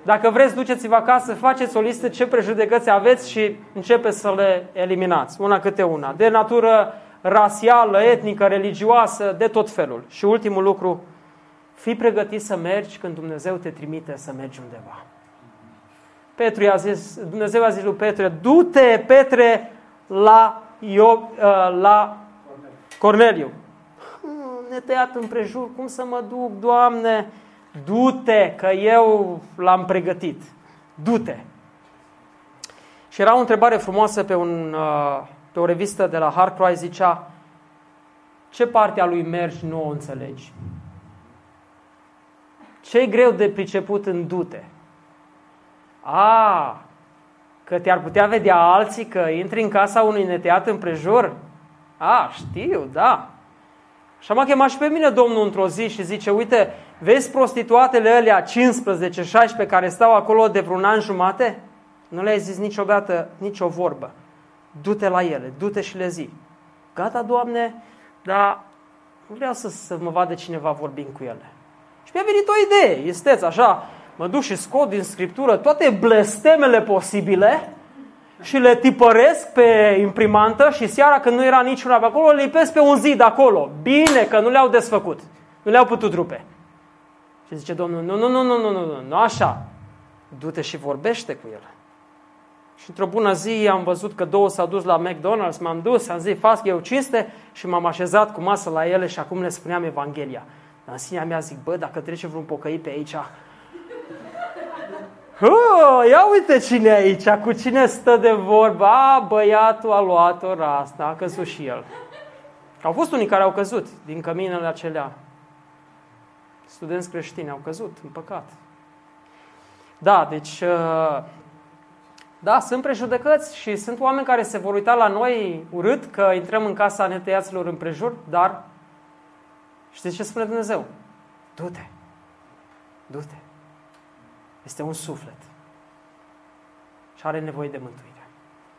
Dacă vreți, duceți-vă acasă, faceți o listă ce prejudecăți aveți și începeți să le eliminați, una câte una, de natură rasială, etnică, religioasă, de tot felul. Și ultimul lucru, fii pregătit să mergi când Dumnezeu te trimite să mergi undeva. Petru i-a zis, Dumnezeu a zis lui Petru, du-te, Petre, la, Io, uh, la Corneliu netăiat împrejur, cum să mă duc, Doamne? Du-te, că eu l-am pregătit. Du-te. Și era o întrebare frumoasă pe, un, uh, pe o revistă de la Hard zicea ce parte a lui mergi nu o înțelegi? ce e greu de priceput în dute? A, că te-ar putea vedea alții că intri în casa unui neteat împrejur? A, știu, da. Și m-a chemat și pe mine Domnul într-o zi și zice, uite, vezi prostituatele alea 15-16 care stau acolo de vreun an jumate? Nu le-ai zis niciodată nicio vorbă. Du-te la ele, du-te și le zi. Gata, Doamne, dar nu vreau să, să mă vadă cineva vorbind cu ele. Și mi-a venit o idee, esteți așa, mă duc și scot din Scriptură toate blestemele posibile și le tipăresc pe imprimantă și seara când nu era niciuna pe acolo, le lipesc pe un zid acolo. Bine că nu le-au desfăcut. Nu le-au putut rupe. Și zice Domnul, nu, nu, nu, nu, nu, nu, nu, nu așa. Du-te și vorbește cu el. Și într-o bună zi am văzut că două s-au dus la McDonald's, m-am dus, am zis, fac eu cinste și m-am așezat cu masă la ele și acum le spuneam Evanghelia. Dar în sinea mea zic, bă, dacă trece vreun pocăit pe aici, Huh, ia uite cine e aici, cu cine stă de vorbă. A, băiatul a luat-o asta, a căzut și el. Au fost unii care au căzut din căminele acelea. Studenți creștini au căzut, în păcat. Da, deci, uh, da, sunt prejudecăți și sunt oameni care se vor uita la noi urât că intrăm în casa netăiaților împrejur, dar știți ce spune Dumnezeu? Du-te, du-te. Este un suflet și are nevoie de mântuire.